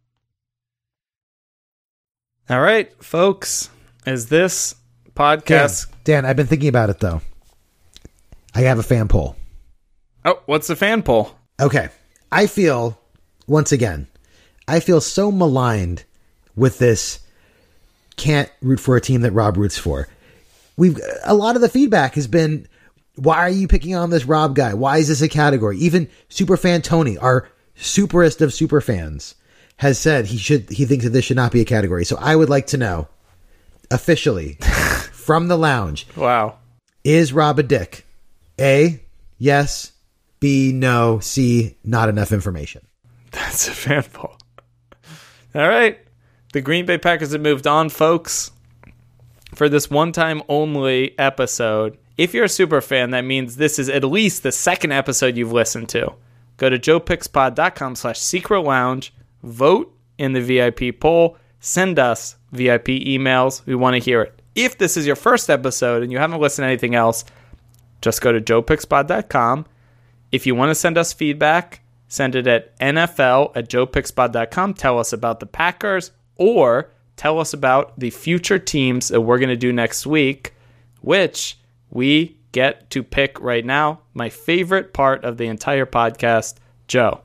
All right, folks, is this
dan,
podcast.
dan i've been thinking about it though i have a fan poll
Oh, what's the fan poll?
Okay. I feel, once again, I feel so maligned with this can't root for a team that Rob roots for. We've a lot of the feedback has been why are you picking on this Rob guy? Why is this a category? Even superfan Tony, our superest of super fans, has said he should he thinks that this should not be a category. So I would like to know officially from the lounge,
Wow.
is Rob a dick? A, yes. B, no. C, not enough information.
That's a fan poll. All right. The Green Bay Packers have moved on, folks. For this one time only episode, if you're a super fan, that means this is at least the second episode you've listened to. Go to joepixpod.com slash secret lounge, vote in the VIP poll, send us VIP emails. We want to hear it. If this is your first episode and you haven't listened to anything else, just go to joepixpod.com. If you want to send us feedback, send it at NFL at joepixpod.com. Tell us about the Packers or tell us about the future teams that we're going to do next week, which we get to pick right now. My favorite part of the entire podcast, Joe.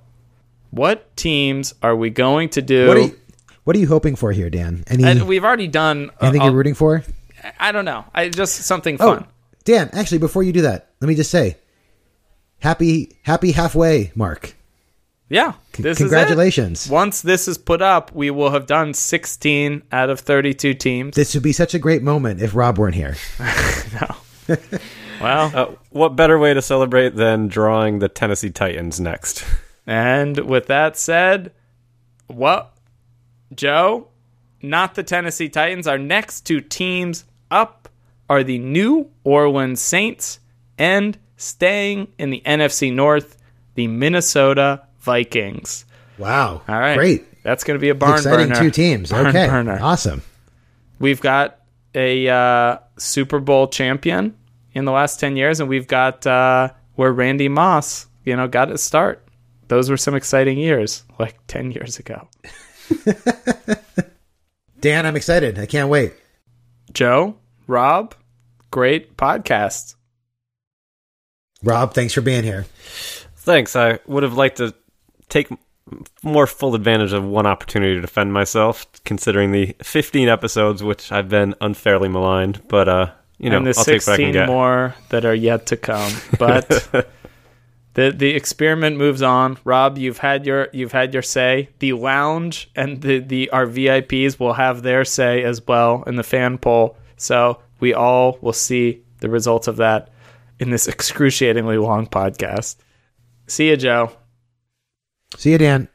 What teams are we going to do?
What are you, what are you hoping for here, Dan? Any,
And we've already done. uh,
anything
uh,
you're rooting for?
I don't know. I just something
Oh,
fun.
Dan, actually, before you do that, let me just say, happy, happy halfway mark.
Yeah. This
congratulations.
Is it. Once this is put up, we will have done 16 out of 32 teams.
This would be such a great moment if Rob weren't here. no.
Well,
Uh, what better way to celebrate than drawing the Tennessee Titans next?
and with that said, what, Joe? Not the Tennessee Titans. Our next two teams up are the New Orleans Saints and staying in the NFC North, the Minnesota Vikings.
Wow.
All right.
Great.
That's going to be a barn
Exciting
burner.
two teams.
Barn
okay.
burner.
Awesome.
We've got a uh, Super Bowl champion in the last 10 years, and we've got uh, where Randy Moss, you know, got his start. Those were some exciting years, like 10 years ago.
Dan, I'm excited. I can't wait.
Joe, Rob, great podcast.
Rob, thanks for being here.
Thanks. I would have liked to take more full advantage of one opportunity to defend myself, considering the 15 episodes which I've been unfairly maligned. But uh, you know,
and the
I'll take what I can
16
get.
more that are yet to come. But the the experiment moves on. Rob, you've had your you've had your say. The lounge and the the our VIPs will have their say as well in the fan poll. So we all will see the results of that in this excruciatingly long podcast. See you, Joe.
See you, Dan.